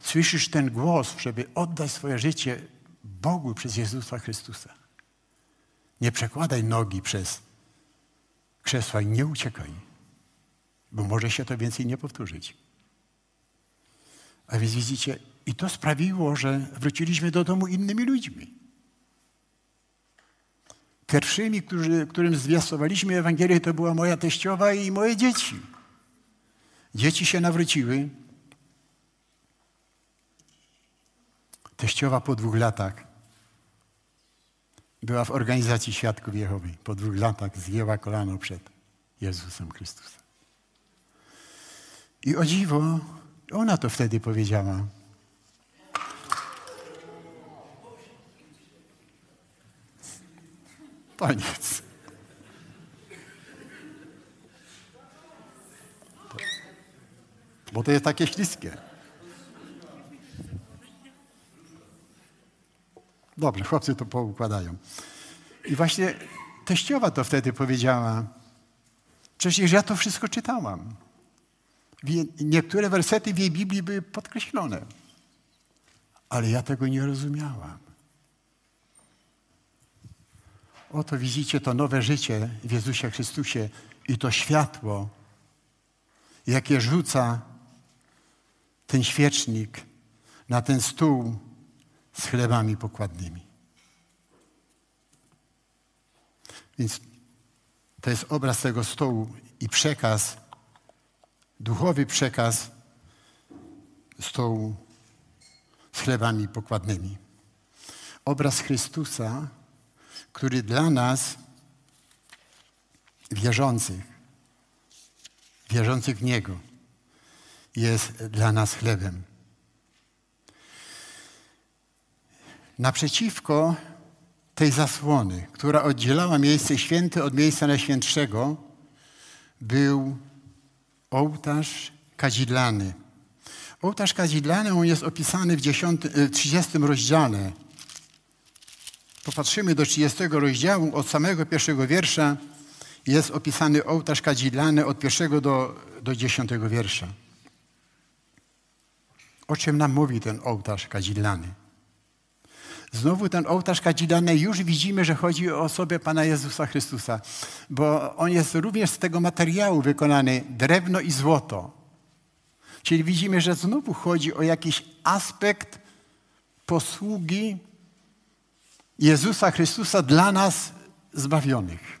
słyszysz ten głos, żeby oddać swoje życie Bogu przez Jezusa Chrystusa. Nie przekładaj nogi przez krzesła i nie uciekaj, bo może się to więcej nie powtórzyć. A więc widzicie, i to sprawiło, że wróciliśmy do domu innymi ludźmi. Pierwszymi, którzy, którym zwiastowaliśmy Ewangelię, to była moja teściowa i moje dzieci. Dzieci się nawróciły. Teściowa po dwóch latach była w organizacji Świadków Jehowy. Po dwóch latach zgięła kolano przed Jezusem Chrystusem. I o dziwo, ona to wtedy powiedziała. Koniec. Bo to jest takie śliskie. Dobrze, chłopcy to poukładają. I właśnie teściowa to wtedy powiedziała, przecież ja to wszystko czytałam. Niektóre wersety w jej Biblii były podkreślone, ale ja tego nie rozumiałam. Oto widzicie to nowe życie w Jezusie Chrystusie i to światło, jakie rzuca ten świecznik na ten stół z chlebami pokładnymi. Więc to jest obraz tego stołu i przekaz, duchowy przekaz stołu z chlebami pokładnymi. Obraz Chrystusa, który dla nas, wierzących, wierzących w Niego, jest dla nas chlebem. Naprzeciwko tej zasłony, która oddzielała miejsce święte od miejsca najświętszego, był ołtarz kadzidlany. Ołtarz kadzidlany on jest opisany w 10, 30 rozdziale. Popatrzymy do 30 rozdziału, od samego pierwszego wiersza jest opisany ołtarz kadzidlany od pierwszego do, do 10 wiersza. O czym nam mówi ten ołtarz kadzidlany? Znowu ten ołtarz kadzidlany, już widzimy, że chodzi o osobę Pana Jezusa Chrystusa, bo on jest również z tego materiału wykonany, drewno i złoto. Czyli widzimy, że znowu chodzi o jakiś aspekt posługi Jezusa Chrystusa dla nas zbawionych.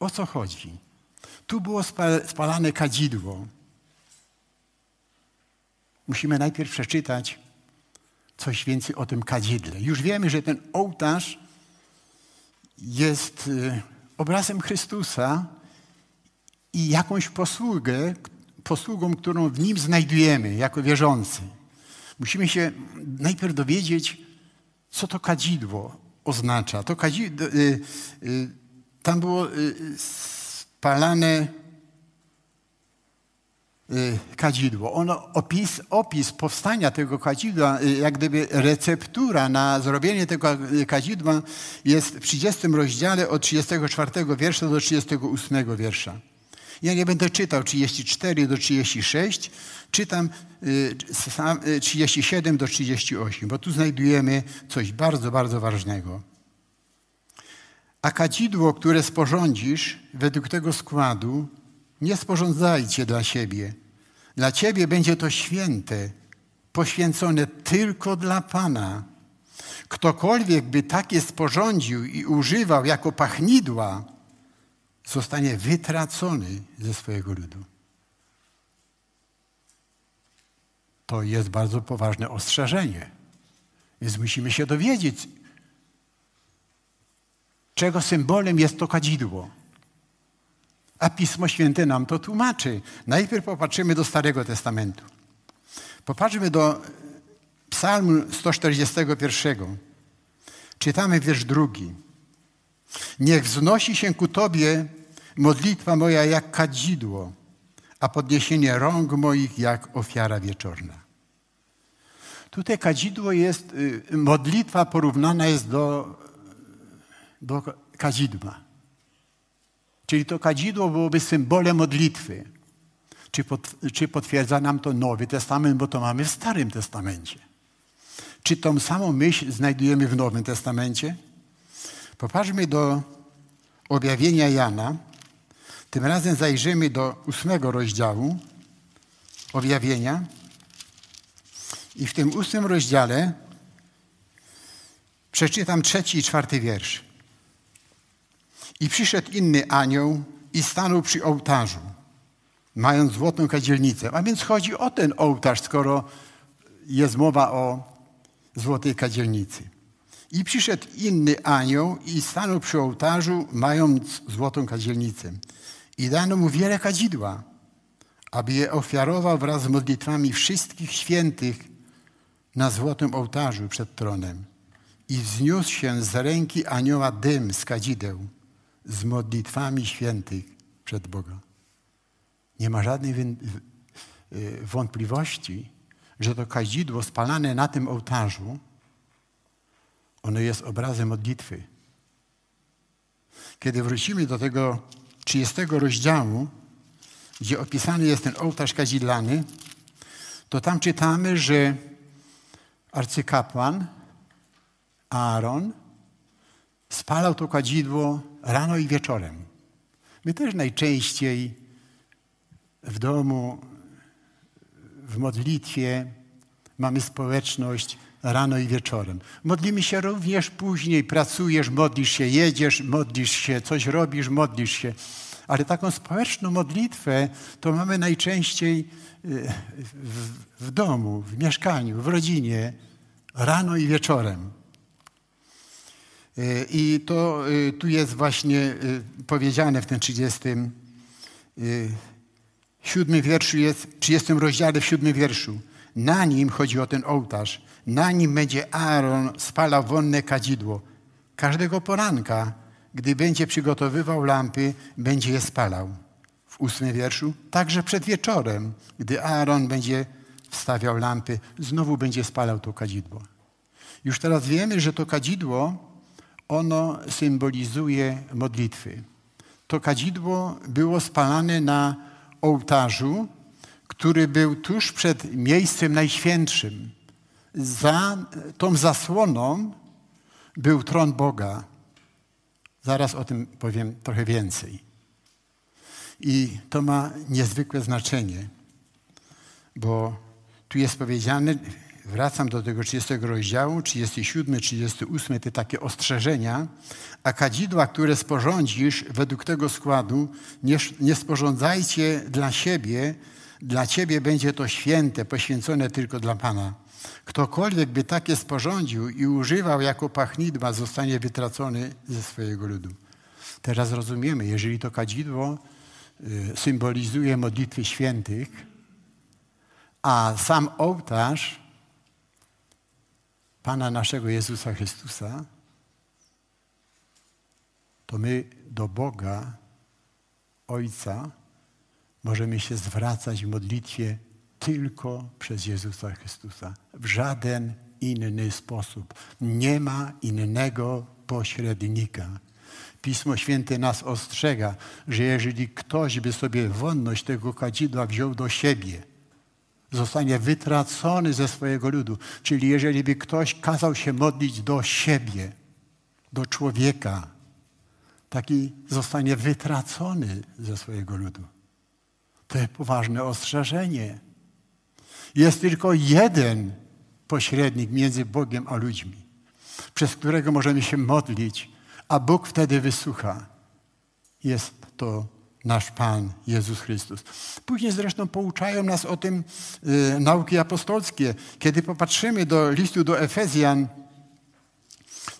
O co chodzi? Tu było spalane kadzidło. Musimy najpierw przeczytać coś więcej o tym kadzidle. Już wiemy, że ten ołtarz jest y, obrazem Chrystusa i jakąś posługę, posługą, którą w nim znajdujemy jako wierzący. Musimy się najpierw dowiedzieć, co to kadzidło oznacza. To kadzidło, y, y, tam było spalane kadzidło. Ono, opis, opis powstania tego kadzidła, y, jak gdyby receptura na zrobienie tego kadzidła jest w 30 rozdziale od 34 wiersza do 38 wiersza. Ja nie będę czytał 34 do 36, czytam 37 y, do 38, bo tu znajdujemy coś bardzo, bardzo ważnego. A kadzidło, które sporządzisz według tego składu, nie sporządzajcie dla siebie. Dla ciebie będzie to święte poświęcone tylko dla Pana. Ktokolwiek by takie sporządził i używał jako pachnidła, zostanie wytracony ze swojego ludu. To jest bardzo poważne ostrzeżenie. Więc musimy się dowiedzieć, czego symbolem jest to kadzidło. A Pismo Święte nam to tłumaczy. Najpierw popatrzymy do Starego Testamentu. Popatrzmy do Psalmu 141. Czytamy wiersz drugi. Niech wznosi się ku Tobie modlitwa moja jak kadzidło, a podniesienie rąk moich jak ofiara wieczorna. Tutaj kadzidło jest, y, modlitwa porównana jest do, do kadzidła. Czyli to kadzidło byłoby symbolem modlitwy. Czy, pot, czy potwierdza nam to Nowy Testament, bo to mamy w Starym Testamencie. Czy tą samą myśl znajdujemy w Nowym Testamencie? Popatrzmy do objawienia Jana. Tym razem zajrzymy do ósmego rozdziału objawienia. I w tym ósmym rozdziale przeczytam trzeci i czwarty wiersz. I przyszedł inny anioł i stanął przy ołtarzu, mając złotą kadzielnicę. A więc chodzi o ten ołtarz, skoro jest mowa o złotej kadzielnicy. I przyszedł inny anioł i stanął przy ołtarzu, mając złotą kadzielnicę. I dano mu wiele kadzidła, aby je ofiarował wraz z modlitwami wszystkich świętych na złotym ołtarzu przed tronem. I wzniósł się z ręki anioła dym z kadzideł z modlitwami świętych przed Boga. Nie ma żadnej y, wątpliwości, że to kadzidło spalane na tym ołtarzu, ono jest obrazem modlitwy. Kiedy wrócimy do tego 30 rozdziału, gdzie opisany jest ten ołtarz kadzidlany, to tam czytamy, że arcykapłan Aaron spalał to kadzidło rano i wieczorem. My też najczęściej w domu, w modlitwie mamy społeczność rano i wieczorem. Modlimy się również później, pracujesz, modlisz się, jedziesz, modlisz się, coś robisz, modlisz się. Ale taką społeczną modlitwę to mamy najczęściej y, w, w domu, w mieszkaniu, w rodzinie, rano i wieczorem. Y, I to y, tu jest właśnie powiedziane w tym 37 wierszu jest, 30 rozdziale w 7 wierszu. Na nim chodzi o ten ołtarz. Na nim będzie Aaron spalał wonne kadzidło. Każdego poranka, gdy będzie przygotowywał lampy, będzie je spalał. W ósmym wierszu, także przed wieczorem, gdy Aaron będzie wstawiał lampy, znowu będzie spalał to kadzidło. Już teraz wiemy, że to kadzidło, ono symbolizuje modlitwy. To kadzidło było spalane na ołtarzu, który był tuż przed miejscem najświętszym. Za tą zasłoną był tron Boga. Zaraz o tym powiem trochę więcej. I to ma niezwykłe znaczenie, bo tu jest powiedziane, wracam do tego 30 rozdziału, 37, 38, te takie ostrzeżenia, a kadzidła, które sporządzisz według tego składu, nie, nie sporządzajcie dla siebie, dla Ciebie będzie to święte, poświęcone tylko dla Pana. Ktokolwiek by takie sporządził i używał jako pachnidła, zostanie wytracony ze swojego ludu. Teraz rozumiemy, jeżeli to kadzidło y, symbolizuje modlitwy świętych, a sam ołtarz Pana naszego Jezusa Chrystusa, to my do Boga, Ojca, możemy się zwracać w modlitwie tylko przez Jezusa Chrystusa. W żaden inny sposób. Nie ma innego pośrednika. Pismo Święte nas ostrzega, że jeżeli ktoś by sobie wonność tego kadzidła wziął do siebie, zostanie wytracony ze swojego ludu. Czyli jeżeli by ktoś kazał się modlić do siebie, do człowieka, taki zostanie wytracony ze swojego ludu. To jest poważne ostrzeżenie. Jest tylko jeden pośrednik między Bogiem a ludźmi, przez którego możemy się modlić, a Bóg wtedy wysłucha. Jest to nasz Pan Jezus Chrystus. Później zresztą pouczają nas o tym y, nauki apostolskie. Kiedy popatrzymy do listu do Efezjan,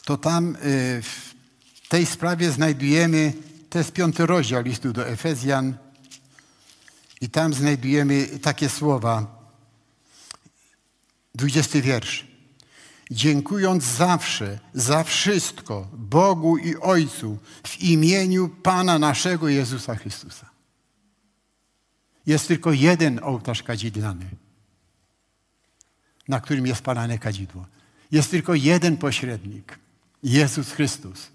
to tam y, w tej sprawie znajdujemy, to jest piąty rozdział listu do Efezjan i tam znajdujemy takie słowa. Dwudziesty wiersz. Dziękując zawsze za wszystko Bogu i Ojcu w imieniu Pana naszego Jezusa Chrystusa. Jest tylko jeden ołtarz kadzidlany, na którym jest palane kadzidło. Jest tylko jeden pośrednik, Jezus Chrystus,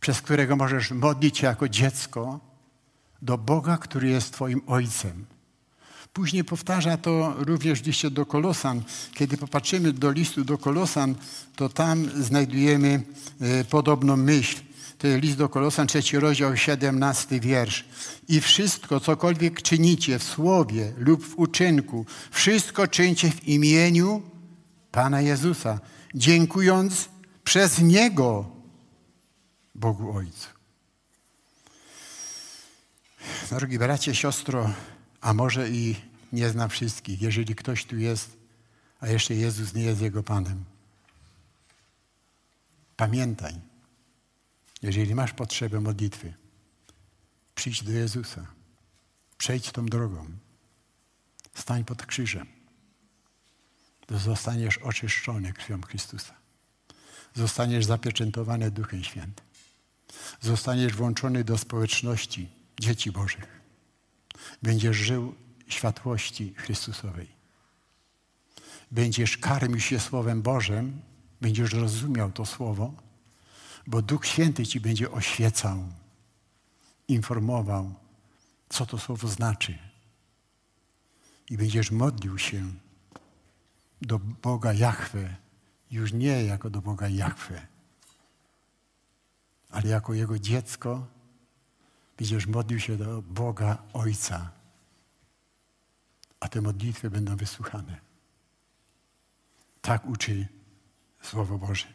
przez którego możesz modlić się jako dziecko do Boga, który jest Twoim Ojcem. Później powtarza to również w liście do Kolosan. Kiedy popatrzymy do listu do Kolosan, to tam znajdujemy e, podobną myśl. To jest list do Kolosan, trzeci rozdział, siedemnasty wiersz. I wszystko, cokolwiek czynicie w słowie lub w uczynku, wszystko czyńcie w imieniu Pana Jezusa, dziękując przez Niego Bogu Ojcu. Drogi bracie, siostro, a może i nie zna wszystkich, jeżeli ktoś tu jest, a jeszcze Jezus nie jest Jego Panem. Pamiętaj, jeżeli masz potrzebę modlitwy, przyjdź do Jezusa. Przejdź tą drogą. Stań pod krzyżem. Zostaniesz oczyszczony krwią Chrystusa. Zostaniesz zapieczętowany Duchem Świętym. Zostaniesz włączony do społeczności dzieci Bożych będziesz żył światłości Chrystusowej. Będziesz karmił się Słowem Bożym, będziesz rozumiał to Słowo, bo Duch Święty ci będzie oświecał, informował, co to Słowo znaczy. I będziesz modlił się do Boga Jahwe, już nie jako do Boga Jahwe, ale jako Jego dziecko, Będziesz modlił się do Boga Ojca, a te modlitwy będą wysłuchane. Tak uczy Słowo Boże.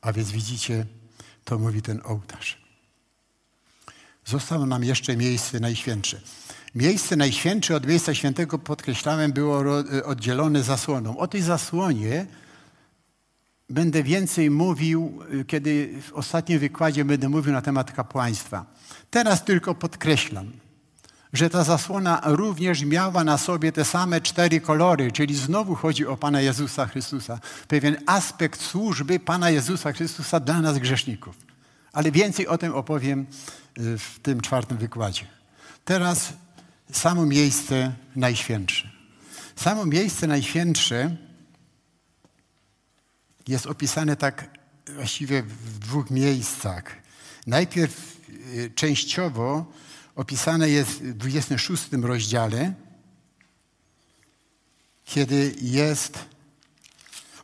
A więc widzicie, to mówi ten ołtarz. Zostało nam jeszcze miejsce najświętsze. Miejsce najświętsze od miejsca świętego, podkreślałem, było oddzielone zasłoną. O tej zasłonie będę więcej mówił, kiedy w ostatnim wykładzie będę mówił na temat kapłaństwa. Teraz tylko podkreślam, że ta zasłona również miała na sobie te same cztery kolory, czyli znowu chodzi o Pana Jezusa Chrystusa. Pewien aspekt służby Pana Jezusa Chrystusa dla nas grzeszników. Ale więcej o tym opowiem y, w tym czwartym wykładzie. Teraz samo miejsce najświętsze. Samo miejsce najświętsze jest opisane tak właściwie w dwóch miejscach. Najpierw Y, częściowo opisane jest w 26 rozdziale, kiedy jest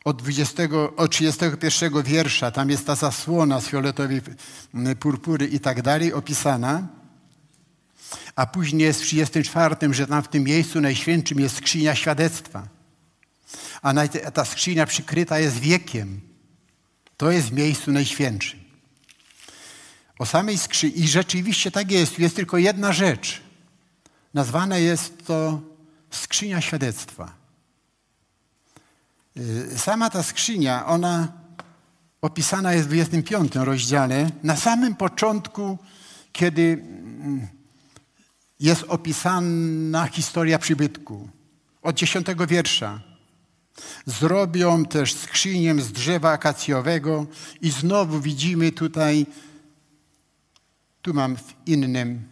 od, 20, od 31 wiersza, tam jest ta zasłona z fioletowej purpury i tak dalej opisana, a później jest w 34, że tam w tym miejscu najświętszym jest skrzynia świadectwa. A ta skrzynia przykryta jest wiekiem. To jest w miejscu najświętszym o samej skrzyni. I rzeczywiście tak jest. Jest tylko jedna rzecz. Nazwana jest to skrzynia świadectwa. Y, sama ta skrzynia, ona opisana jest w 25 rozdziale, na samym początku, kiedy mm, jest opisana historia przybytku. Od 10 wiersza. Zrobią też skrzynię z drzewa akacjowego i znowu widzimy tutaj tu mam w innym,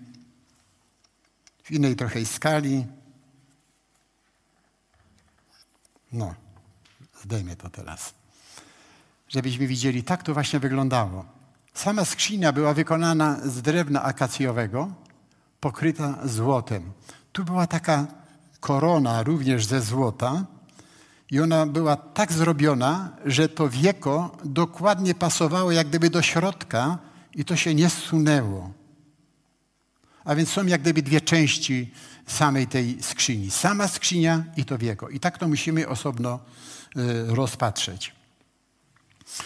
w innej trochę skali. No, zdejmę to teraz. Żebyśmy widzieli, tak to właśnie wyglądało. Sama skrzynia była wykonana z drewna akacjowego, pokryta złotem. Tu była taka korona również ze złota i ona była tak zrobiona, że to wieko dokładnie pasowało jak gdyby do środka i to się nie zsunęło. A więc są jak gdyby dwie części samej tej skrzyni. Sama skrzynia i to wieko. I tak to musimy osobno y, rozpatrzeć.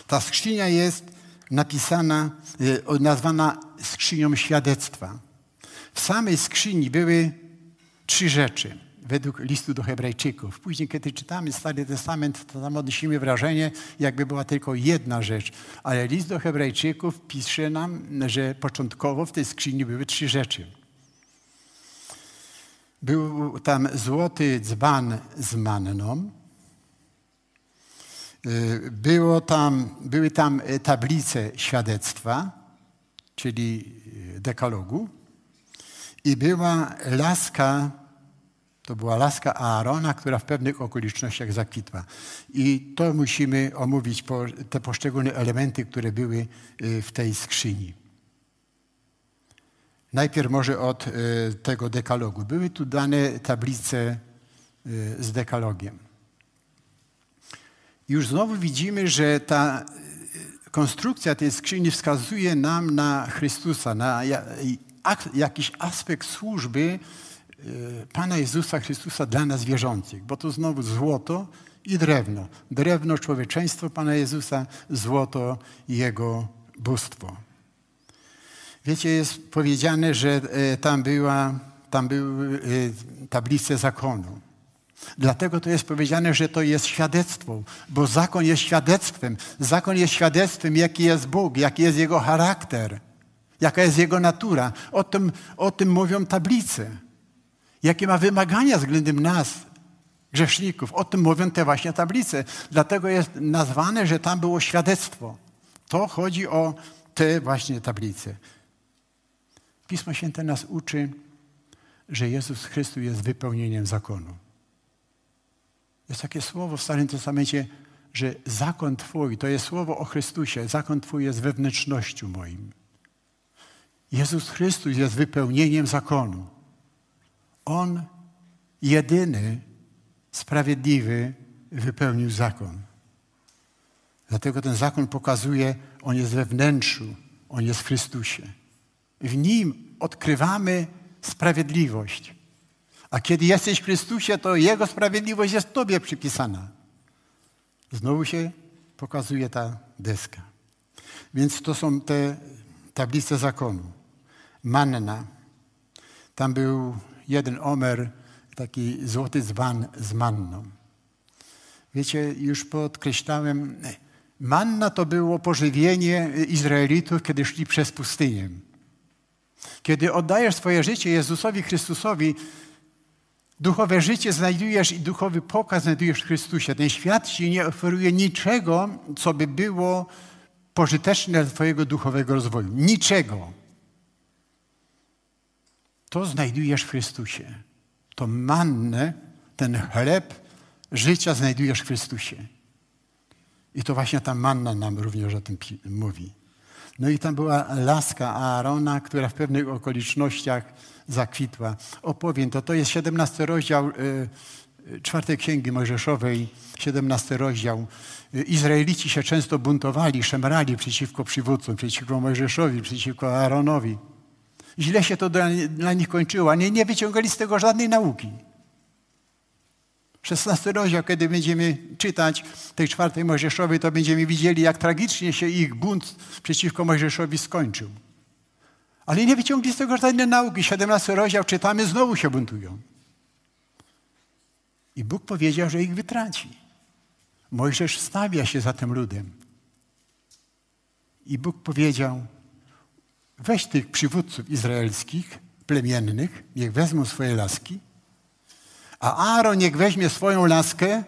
Ta skrzynia jest napisana, y, nazwana skrzynią świadectwa. W samej skrzyni były trzy rzeczy według listu do Hebrajczyków. Później, kiedy czytamy Stary Testament, to tam odnosimy wrażenie, jakby była tylko jedna rzecz. Ale list do Hebrajczyków pisze nam, że początkowo w tej skrzyni były trzy rzeczy. Był tam złoty dzban z manną. Y, było tam, były tam tablice świadectwa, czyli dekalogu. I była laska to była laska Aarona, która w pewnych okolicznościach zakwitła. I to musimy omówić, te poszczególne elementy, które były y, w tej skrzyni. Najpierw może od y, tego dekalogu. Były tu dane tablice y, z dekalogiem. Już znowu widzimy, że ta konstrukcja tej skrzyni wskazuje nam na Chrystusa, na jakiś aspekt służby, Pana Jezusa Chrystusa dla nas wierzących, bo to znowu złoto i drewno. Drewno człowieczeństwo Pana Jezusa, złoto Jego bóstwo. Wiecie, jest powiedziane, że e, tam, była, tam były e, tablice zakonu. Dlatego to jest powiedziane, że to jest świadectwo, bo zakon jest świadectwem. Zakon jest świadectwem, jaki jest Bóg, jaki jest Jego charakter, jaka jest Jego natura. O tym, o tym mówią tablice jakie ma wymagania względem nas, grzeszników. O tym mówią te właśnie tablice. Dlatego jest nazwane, że tam było świadectwo. To chodzi o te właśnie tablice. Pismo Święte nas uczy, że Jezus Chrystus jest wypełnieniem zakonu. Jest takie słowo w Starym Testamencie, że zakon Twój, to jest słowo o Chrystusie, zakon Twój jest wewnętrznością moim. Jezus Chrystus jest wypełnieniem zakonu. On jedyny, sprawiedliwy wypełnił zakon. Dlatego ten zakon pokazuje, on jest we wnętrzu, on jest w Chrystusie. W nim odkrywamy sprawiedliwość. A kiedy jesteś w Chrystusie, to Jego sprawiedliwość jest Tobie przypisana. Znowu się pokazuje ta deska. Więc to są te tablice zakonu. Manna. Tam był jeden omer, taki złoty dzban z manną. Wiecie, już podkreślałem, manna to było pożywienie Izraelitów, kiedy szli przez pustynię. Kiedy oddajesz swoje życie Jezusowi Chrystusowi, duchowe życie znajdujesz i duchowy pokaz znajdujesz w Chrystusie. Ten świat ci nie oferuje niczego, co by było pożyteczne dla Twojego duchowego rozwoju. Niczego to znajdujesz w Chrystusie. To mannę, ten chleb życia znajdujesz w Chrystusie. I to właśnie ta manna nam również o tym mówi. No i tam była laska Aarona, która w pewnych okolicznościach zakwitła. Opowiem to. To jest 17 rozdział y, czwartej księgi Mojżeszowej, 17 rozdział. Y, Izraelici się często buntowali, szemrali przeciwko przywódcom, przeciwko Mojżeszowi, przeciwko Aaronowi. Źle się to dla, nich kończyło. Nie, nie wyciągali z tego żadnej nauki. 16 rozdział, kiedy będziemy czytać tej czwartej Mojżeszowej, to będziemy widzieli, jak tragicznie się ich bunt przeciwko Mojżeszowi skończył. Ale nie wyciągli z tego żadnej nauki. 17 rozdział czytamy, znowu się buntują. I Bóg powiedział, że ich wytraci. Mojżesz stawia się za tym ludem. I Bóg powiedział, weź tych przywódców izraelskich, plemiennych, niech wezmą swoje laski, a Aaron niech weźmie swoją laskę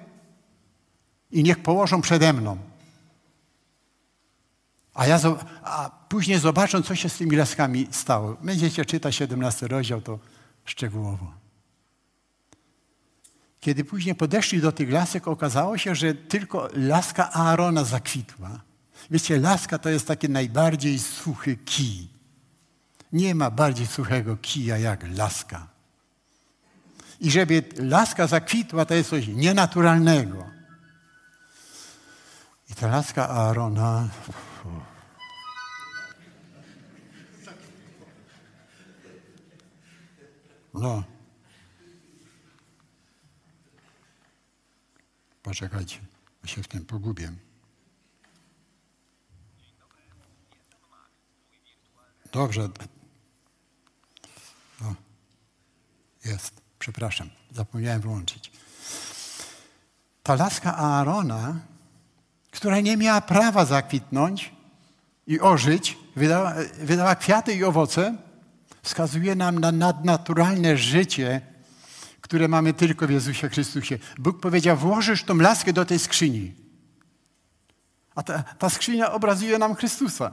i niech położą przede mną. A, ja, a później zobaczą, co się z tymi laskami stało. Będziecie czytać 17 rozdział, to szczegółowo. Kiedy później podeszli do tych lasek, okazało się, że tylko laska Aarona zakwitła. Wiecie, laska to jest taki najbardziej suchy kij. Nie ma bardziej suchego kija jak laska. I żeby laska zakwitła, to jest coś nienaturalnego. I ta laska Aarona. No. Poczekajcie, bo się w tym pogubię. Dobrze, jest. Przepraszam, zapomniałem wyłączyć. Ta laska Aarona, która nie miała prawa zakwitnąć i ożyć, wydała, wydała kwiaty i owoce, wskazuje nam na nadnaturalne życie, które mamy tylko w Jezusie Chrystusie. Bóg powiedział, włożysz tą laskę do tej skrzyni. A ta, ta skrzynia obrazuje nam Chrystusa.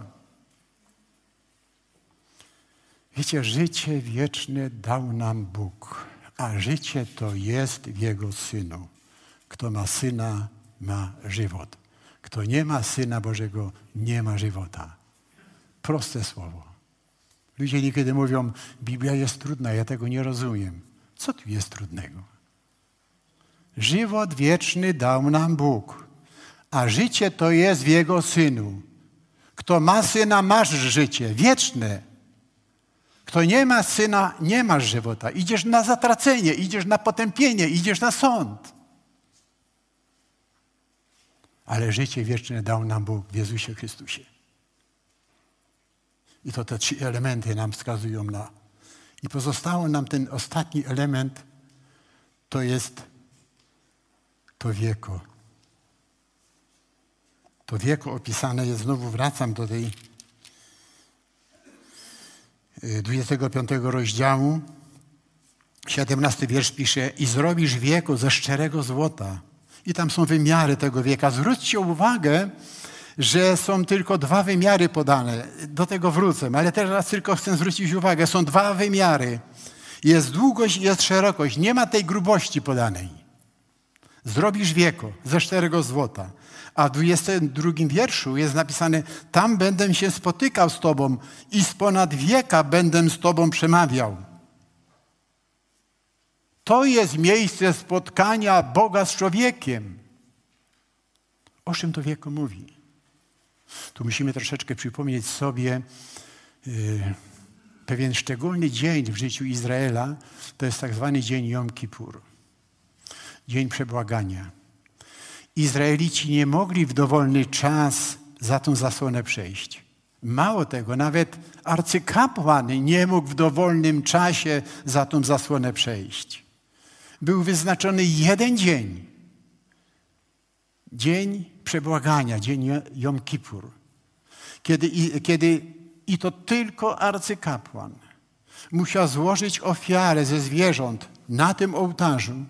Wiecie, życie wieczne dał nam Bóg, a życie to jest w Jego Synu. Kto ma Syna, ma żywot. Kto nie ma Syna Bożego, nie ma żywota. Proste słowo. Ludzie niekiedy mówią, Biblia jest trudna, ja tego nie rozumiem. Co tu jest trudnego? Żywot wieczny dał nam Bóg, a życie to jest w Jego Synu. Kto ma Syna, masz życie wieczne. Kto nie ma Syna, nie masz żywota. Idziesz na zatracenie, idziesz na potępienie, idziesz na sąd. Ale życie wieczne dał nam Bóg w Jezusie Chrystusie. I to te trzy elementy nam wskazują na. I pozostało nam ten ostatni element, to jest to wieko. To wieko opisane jest, znowu wracam do tej 25 y, rozdziału, 17 wiersz pisze i zrobisz wieko ze szczerego złota. I tam są wymiary tego wieka. Zwróćcie uwagę, że są tylko dwa wymiary podane. Do tego wrócę, ale teraz tylko chcę zwrócić uwagę. Są dwa wymiary. Jest długość i jest szerokość. Nie ma tej grubości podanej. Zrobisz wieko ze szczerego złota. A w 22 wierszu jest napisane, tam będę się spotykał z Tobą i z ponad wieka będę z Tobą przemawiał. To jest miejsce spotkania Boga z człowiekiem. O czym to wieko mówi? Tu musimy troszeczkę przypomnieć sobie yy, pewien szczególny dzień w życiu Izraela. To jest tak zwany dzień Jom Kippur. Dzień przebłagania. Izraelici nie mogli w dowolny czas za tą zasłonę przejść. Mało tego, nawet arcykapłan nie mógł w dowolnym czasie za tą zasłonę przejść. Był wyznaczony jeden dzień. Dzień przebłagania, dzień Jom Kippur. Kiedy, kiedy i to tylko arcykapłan musiał złożyć ofiarę ze zwierząt na tym ołtarzu,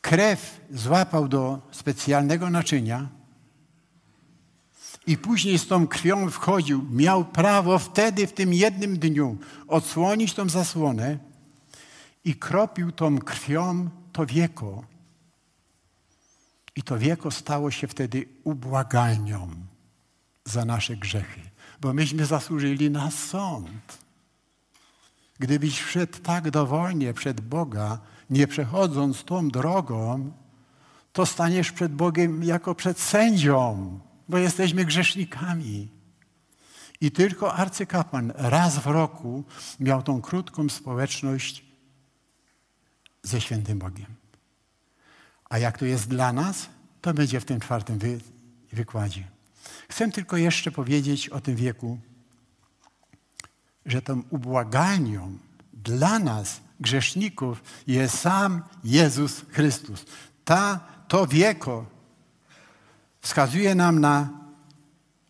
krew złapał do specjalnego naczynia i później z tą krwią wchodził, miał prawo wtedy, w tym jednym dniu, odsłonić tą zasłonę i kropił tą krwią to wieko. I to wieko stało się wtedy ubłagalnią za nasze grzechy, bo myśmy zasłużyli na sąd. Gdybyś wszedł tak dowolnie przed Boga, nie przechodząc tą drogą, to staniesz przed Bogiem jako przed sędzią, bo jesteśmy grzesznikami. I tylko arcykapłan raz w roku miał tą krótką społeczność ze świętym Bogiem. A jak to jest dla nas, to będzie w tym czwartym wy wykładzie. Chcę tylko jeszcze powiedzieć o tym wieku, że tą ubłagalnią dla nas grzeszników jest sam Jezus Chrystus. Ta, to wieko wskazuje nam na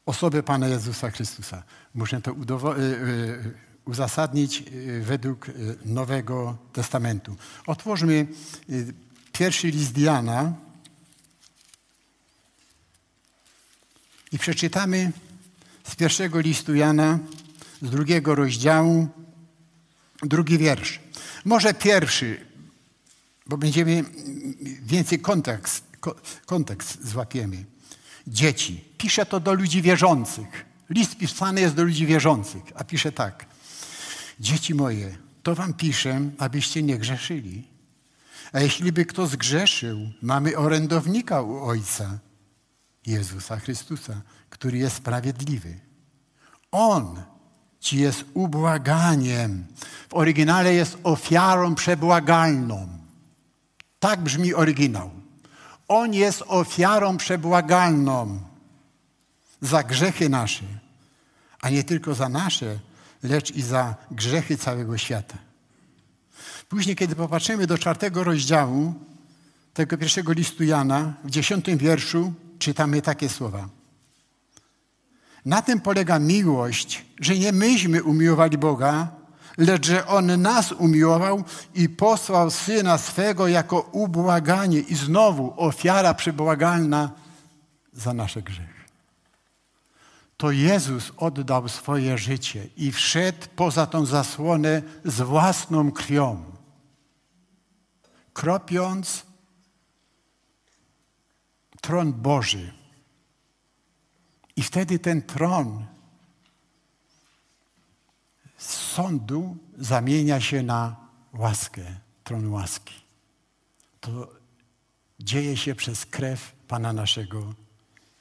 osobę Pana Jezusa Chrystusa. Muszę to y, y, uzasadnić y, według Nowego Testamentu. Otwórzmy pierwszy list Jana i przeczytamy z pierwszego listu Jana, z drugiego rozdziału, drugi wiersz. Może pierwszy, bo będziemy więcej kontekst, kontekst złapiemy. Dzieci. Pisze to do ludzi wierzących. List pisany jest do ludzi wierzących, a pisze tak. Dzieci moje, to wam piszę, abyście nie grzeszyli. A jeśli by kto zgrzeszył, mamy orędownika u Ojca, Jezusa Chrystusa, który jest sprawiedliwy. On ci jest ubłaganiem. W oryginale jest ofiarą przebłagalną. Tak brzmi oryginał. On jest ofiarą przebłagalną za grzechy nasze, a nie tylko za nasze, lecz i za grzechy całego świata. Później, kiedy popatrzymy do czwartego rozdziału tego pierwszego listu Jana, w dziesiątym wierszu czytamy takie słowa. Na tym polega miłość, że nie myśmy umiłowali Boga, lecz że On nas umiłował i posłał Syna swego jako ubłaganie i znowu ofiara przybłagalna za nasze grzechy. To Jezus oddał swoje życie i wszedł poza tą zasłonę z własną krwią, kropiąc tron Boży. I wtedy ten tron z sądu zamienia się na łaskę, tron łaski. To dzieje się przez krew Pana naszego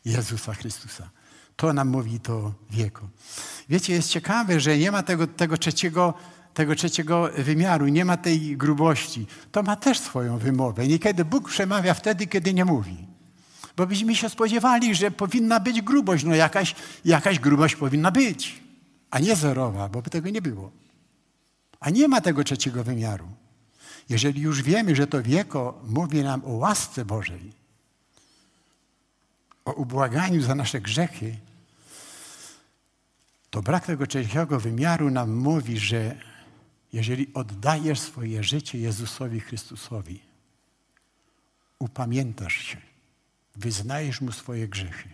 Jezusa Chrystusa. To nam mówi to wieko. Wiecie, jest ciekawe, że nie ma tego, tego, trzeciego, tego trzeciego wymiaru, nie ma tej grubości. To ma też swoją wymowę. Niekiedy Bóg przemawia wtedy, kiedy nie mówi. Bo byśmy się spodziewali, że powinna być grubość. No jakaś, jakaś grubość powinna być, a nie zerowa, bo by tego nie było. A nie ma tego trzeciego wymiaru. Jeżeli już wiemy, że to wieko mówi nam o łasce Bożej, o ubłaganiu za nasze grzechy, to brak tego trzeciego wymiaru nam mówi, że jeżeli oddajesz swoje życie Jezusowi Chrystusowi, upamiętasz się, wyznajesz Mu swoje grzechy,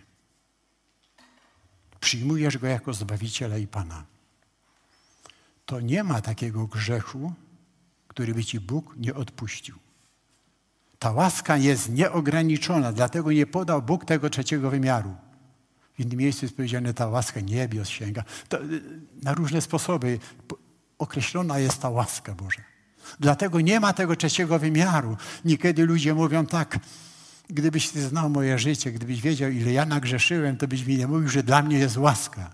przyjmujesz Go jako Zbawiciela i Pana, to nie ma takiego grzechu, który by Ci Bóg nie odpuścił. Ta łaska jest nieograniczona, dlatego nie podał Bóg tego trzeciego wymiaru. W innym miejscu jest powiedziane, ta łaska niebios sięga. To, y, na różne sposoby określona jest ta łaska Boża. Dlatego nie ma tego trzeciego wymiaru. Niekiedy ludzie mówią tak, gdybyś ty znał moje życie, gdybyś wiedział, ile ja nagrzeszyłem, to byś mi nie mówił, że dla mnie jest łaska.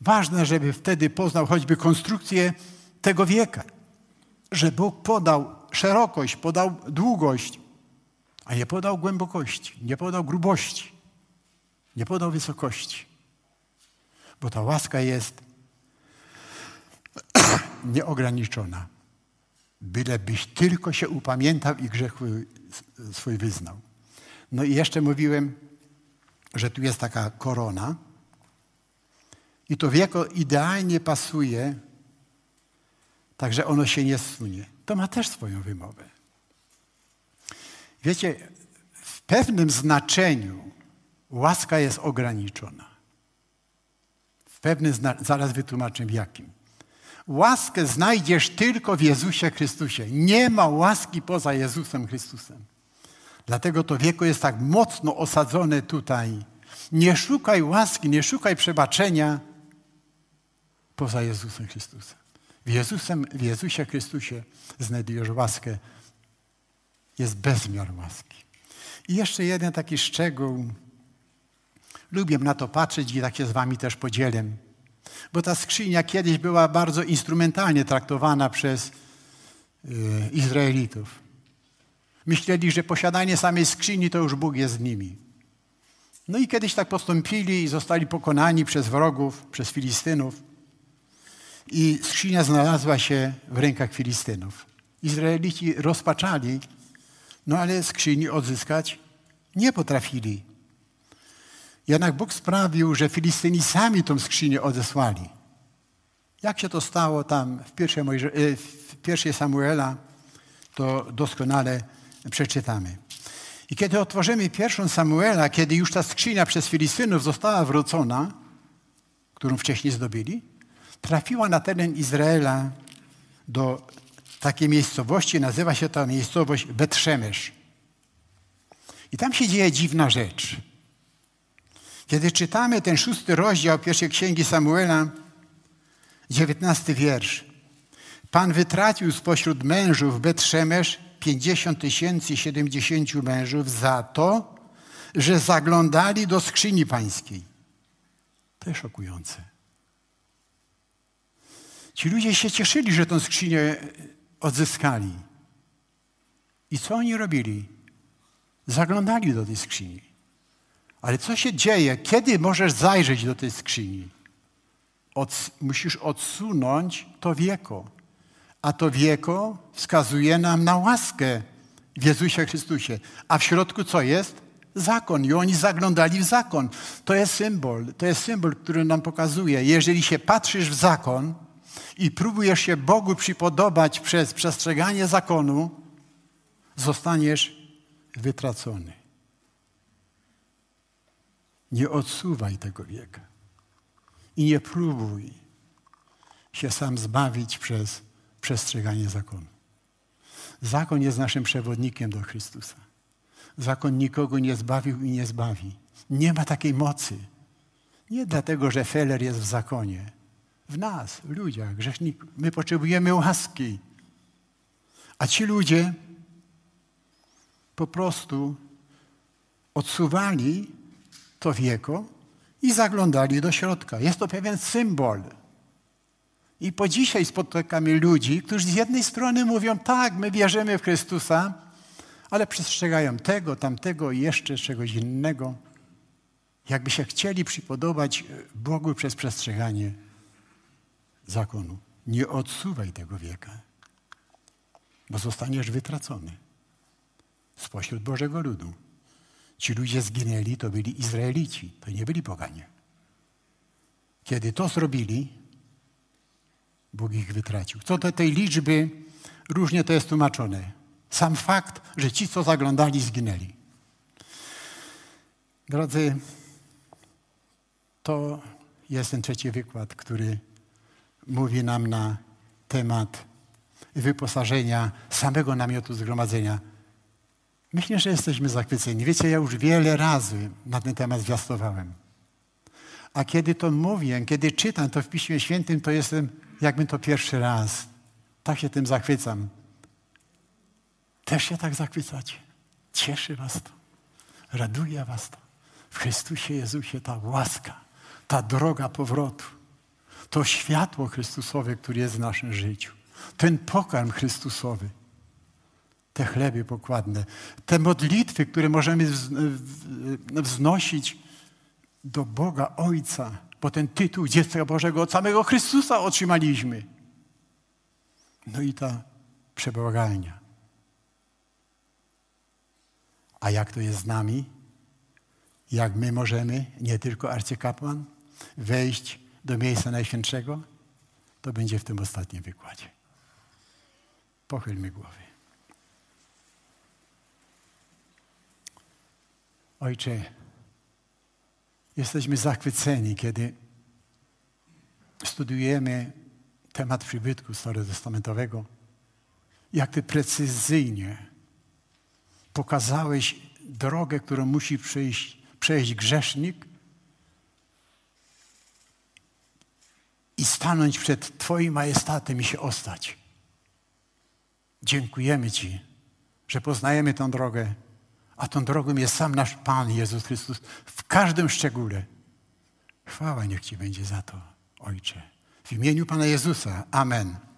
Ważne, żeby wtedy poznał choćby konstrukcję tego wieka. Że Bóg podał szerokość, podał długość, a nie podał głębokości, nie podał grubości. Nie podał wysokości, bo ta łaska jest nieograniczona. Bylebyś tylko się upamiętał i grzech swój wyznał. No i jeszcze mówiłem, że tu jest taka korona i to wieko idealnie pasuje, także ono się nie sunie. To ma też swoją wymowę. Wiecie, w pewnym znaczeniu Łaska jest ograniczona. W pewnym, zaraz wytłumaczę w jakim. Łaskę znajdziesz tylko w Jezusie Chrystusie. Nie ma łaski poza Jezusem Chrystusem. Dlatego to wieko jest tak mocno osadzone tutaj. Nie szukaj łaski, nie szukaj przebaczenia poza Jezusem Chrystusem. W, Jezusem, w Jezusie Chrystusie znajdujesz łaskę. Jest bezmiar łaski. I jeszcze jeden taki szczegół, Lubię na to patrzeć i tak się z wami też podzielę. Bo ta skrzynia kiedyś była bardzo instrumentalnie traktowana przez yy, Izraelitów. Myśleli, że posiadanie samej skrzyni to już Bóg jest z nimi. No i kiedyś tak postąpili i zostali pokonani przez wrogów, przez Filistynów. I skrzynia znalazła się w rękach Filistynów. Izraelici rozpaczali, no ale skrzyni odzyskać nie potrafili. Jednak Bóg sprawił, że Filistyni sami tą skrzynię odesłali. Jak się to stało tam w pierwszej, Mojże, e, w pierwszej Samuela, to doskonale przeczytamy. I kiedy otworzymy pierwszą Samuela, kiedy już ta skrzynia przez Filistynów została wrócona, którą wcześniej zdobyli, trafiła na teren Izraela do takiej miejscowości, nazywa się ta miejscowość Betrzemesz. I tam się dzieje dziwna rzecz. Kiedy czytamy ten szósty rozdział pierwszej księgi Samuela, dziewiętnasty wiersz. Pan wytracił spośród mężów Betrzemesz pięćdziesiąt tysięcy siedemdziesięciu mężów za to, że zaglądali do skrzyni pańskiej. To jest szokujące. Ci ludzie się cieszyli, że tę skrzynię odzyskali. I co oni robili? Zaglądali do tej skrzyni. Ale co się dzieje? Kiedy możesz zajrzeć do tej skrzyni? Od, musisz odsunąć to wieko. A to wieko wskazuje nam na łaskę w Jezusie Chrystusie. A w środku co jest? Zakon. I oni zaglądali w zakon. To jest symbol. To jest symbol, który nam pokazuje, jeżeli się patrzysz w zakon i próbujesz się Bogu przypodobać przez przestrzeganie zakonu, zostaniesz wytracony. Nie odsuwaj tego wieka. I nie próbuj się sam zbawić przez przestrzeganie zakonu. Zakon jest naszym przewodnikiem do Chrystusa. Zakon nikogo nie zbawił i nie zbawi. Nie ma takiej mocy. Nie dlatego, że Feller jest w zakonie. W nas, w ludziach, grzesznik, my potrzebujemy łaski. A ci ludzie po prostu odsuwali to wieko i zaglądali do środka. Jest to pewien symbol. I po dzisiaj spotykamy ludzi, którzy z jednej strony mówią, tak, my wierzymy w Chrystusa, ale przestrzegają tego, tamtego i jeszcze czegoś innego. Jakby się chcieli przypodobać Bogu przez przestrzeganie zakonu. Nie odsuwaj tego wieka, bo zostaniesz wytracony spośród Bożego ludu. Ci ludzie zginęli, to byli Izraelici, to nie byli poganie. Kiedy to zrobili, Bóg ich wytracił. Co do tej liczby, różnie to jest tłumaczone. Sam fakt, że ci, co zaglądali, zginęli. Drodzy, to jest ten trzeci wykład, który mówi nam na temat wyposażenia samego namiotu zgromadzenia. Myślę, że jesteśmy zachwyceni. Wiecie, ja już wiele razy na ten temat zwiastowałem. A kiedy to mówię, kiedy czytam to w Piśmie Świętym, to jestem jakbym to pierwszy raz. Tak się tym zachwycam. Też się tak zachwycacie. Cieszy was to. Raduje was to. W Chrystusie Jezusie ta łaska, ta droga powrotu, to światło Chrystusowe, które jest w naszym życiu, ten pokarm Chrystusowy, te chleby pokładne, te modlitwy, które możemy wznosić do Boga Ojca, bo ten tytuł dziecka Bożego od samego Chrystusa otrzymaliśmy. No i ta przebłagalnia. A jak to jest z nami? Jak my możemy, nie tylko arcykapłan, wejść do miejsca Najświętszego? To będzie w tym ostatnim wykładzie. Pochylmy głowy. Ojcze, jesteśmy zachwyceni, kiedy studiujemy temat przybytku Testamentowego, jak Ty precyzyjnie pokazałeś drogę, którą musi przejść, przejść grzesznik i stanąć przed Twoim majestatem i się ostać. Dziękujemy Ci, że poznajemy tę drogę, a tą drogą jest sam nasz Pan Jezus Chrystus w każdym szczególe. Chwała niech Ci będzie za to, Ojcze. W imieniu Pana Jezusa. Amen.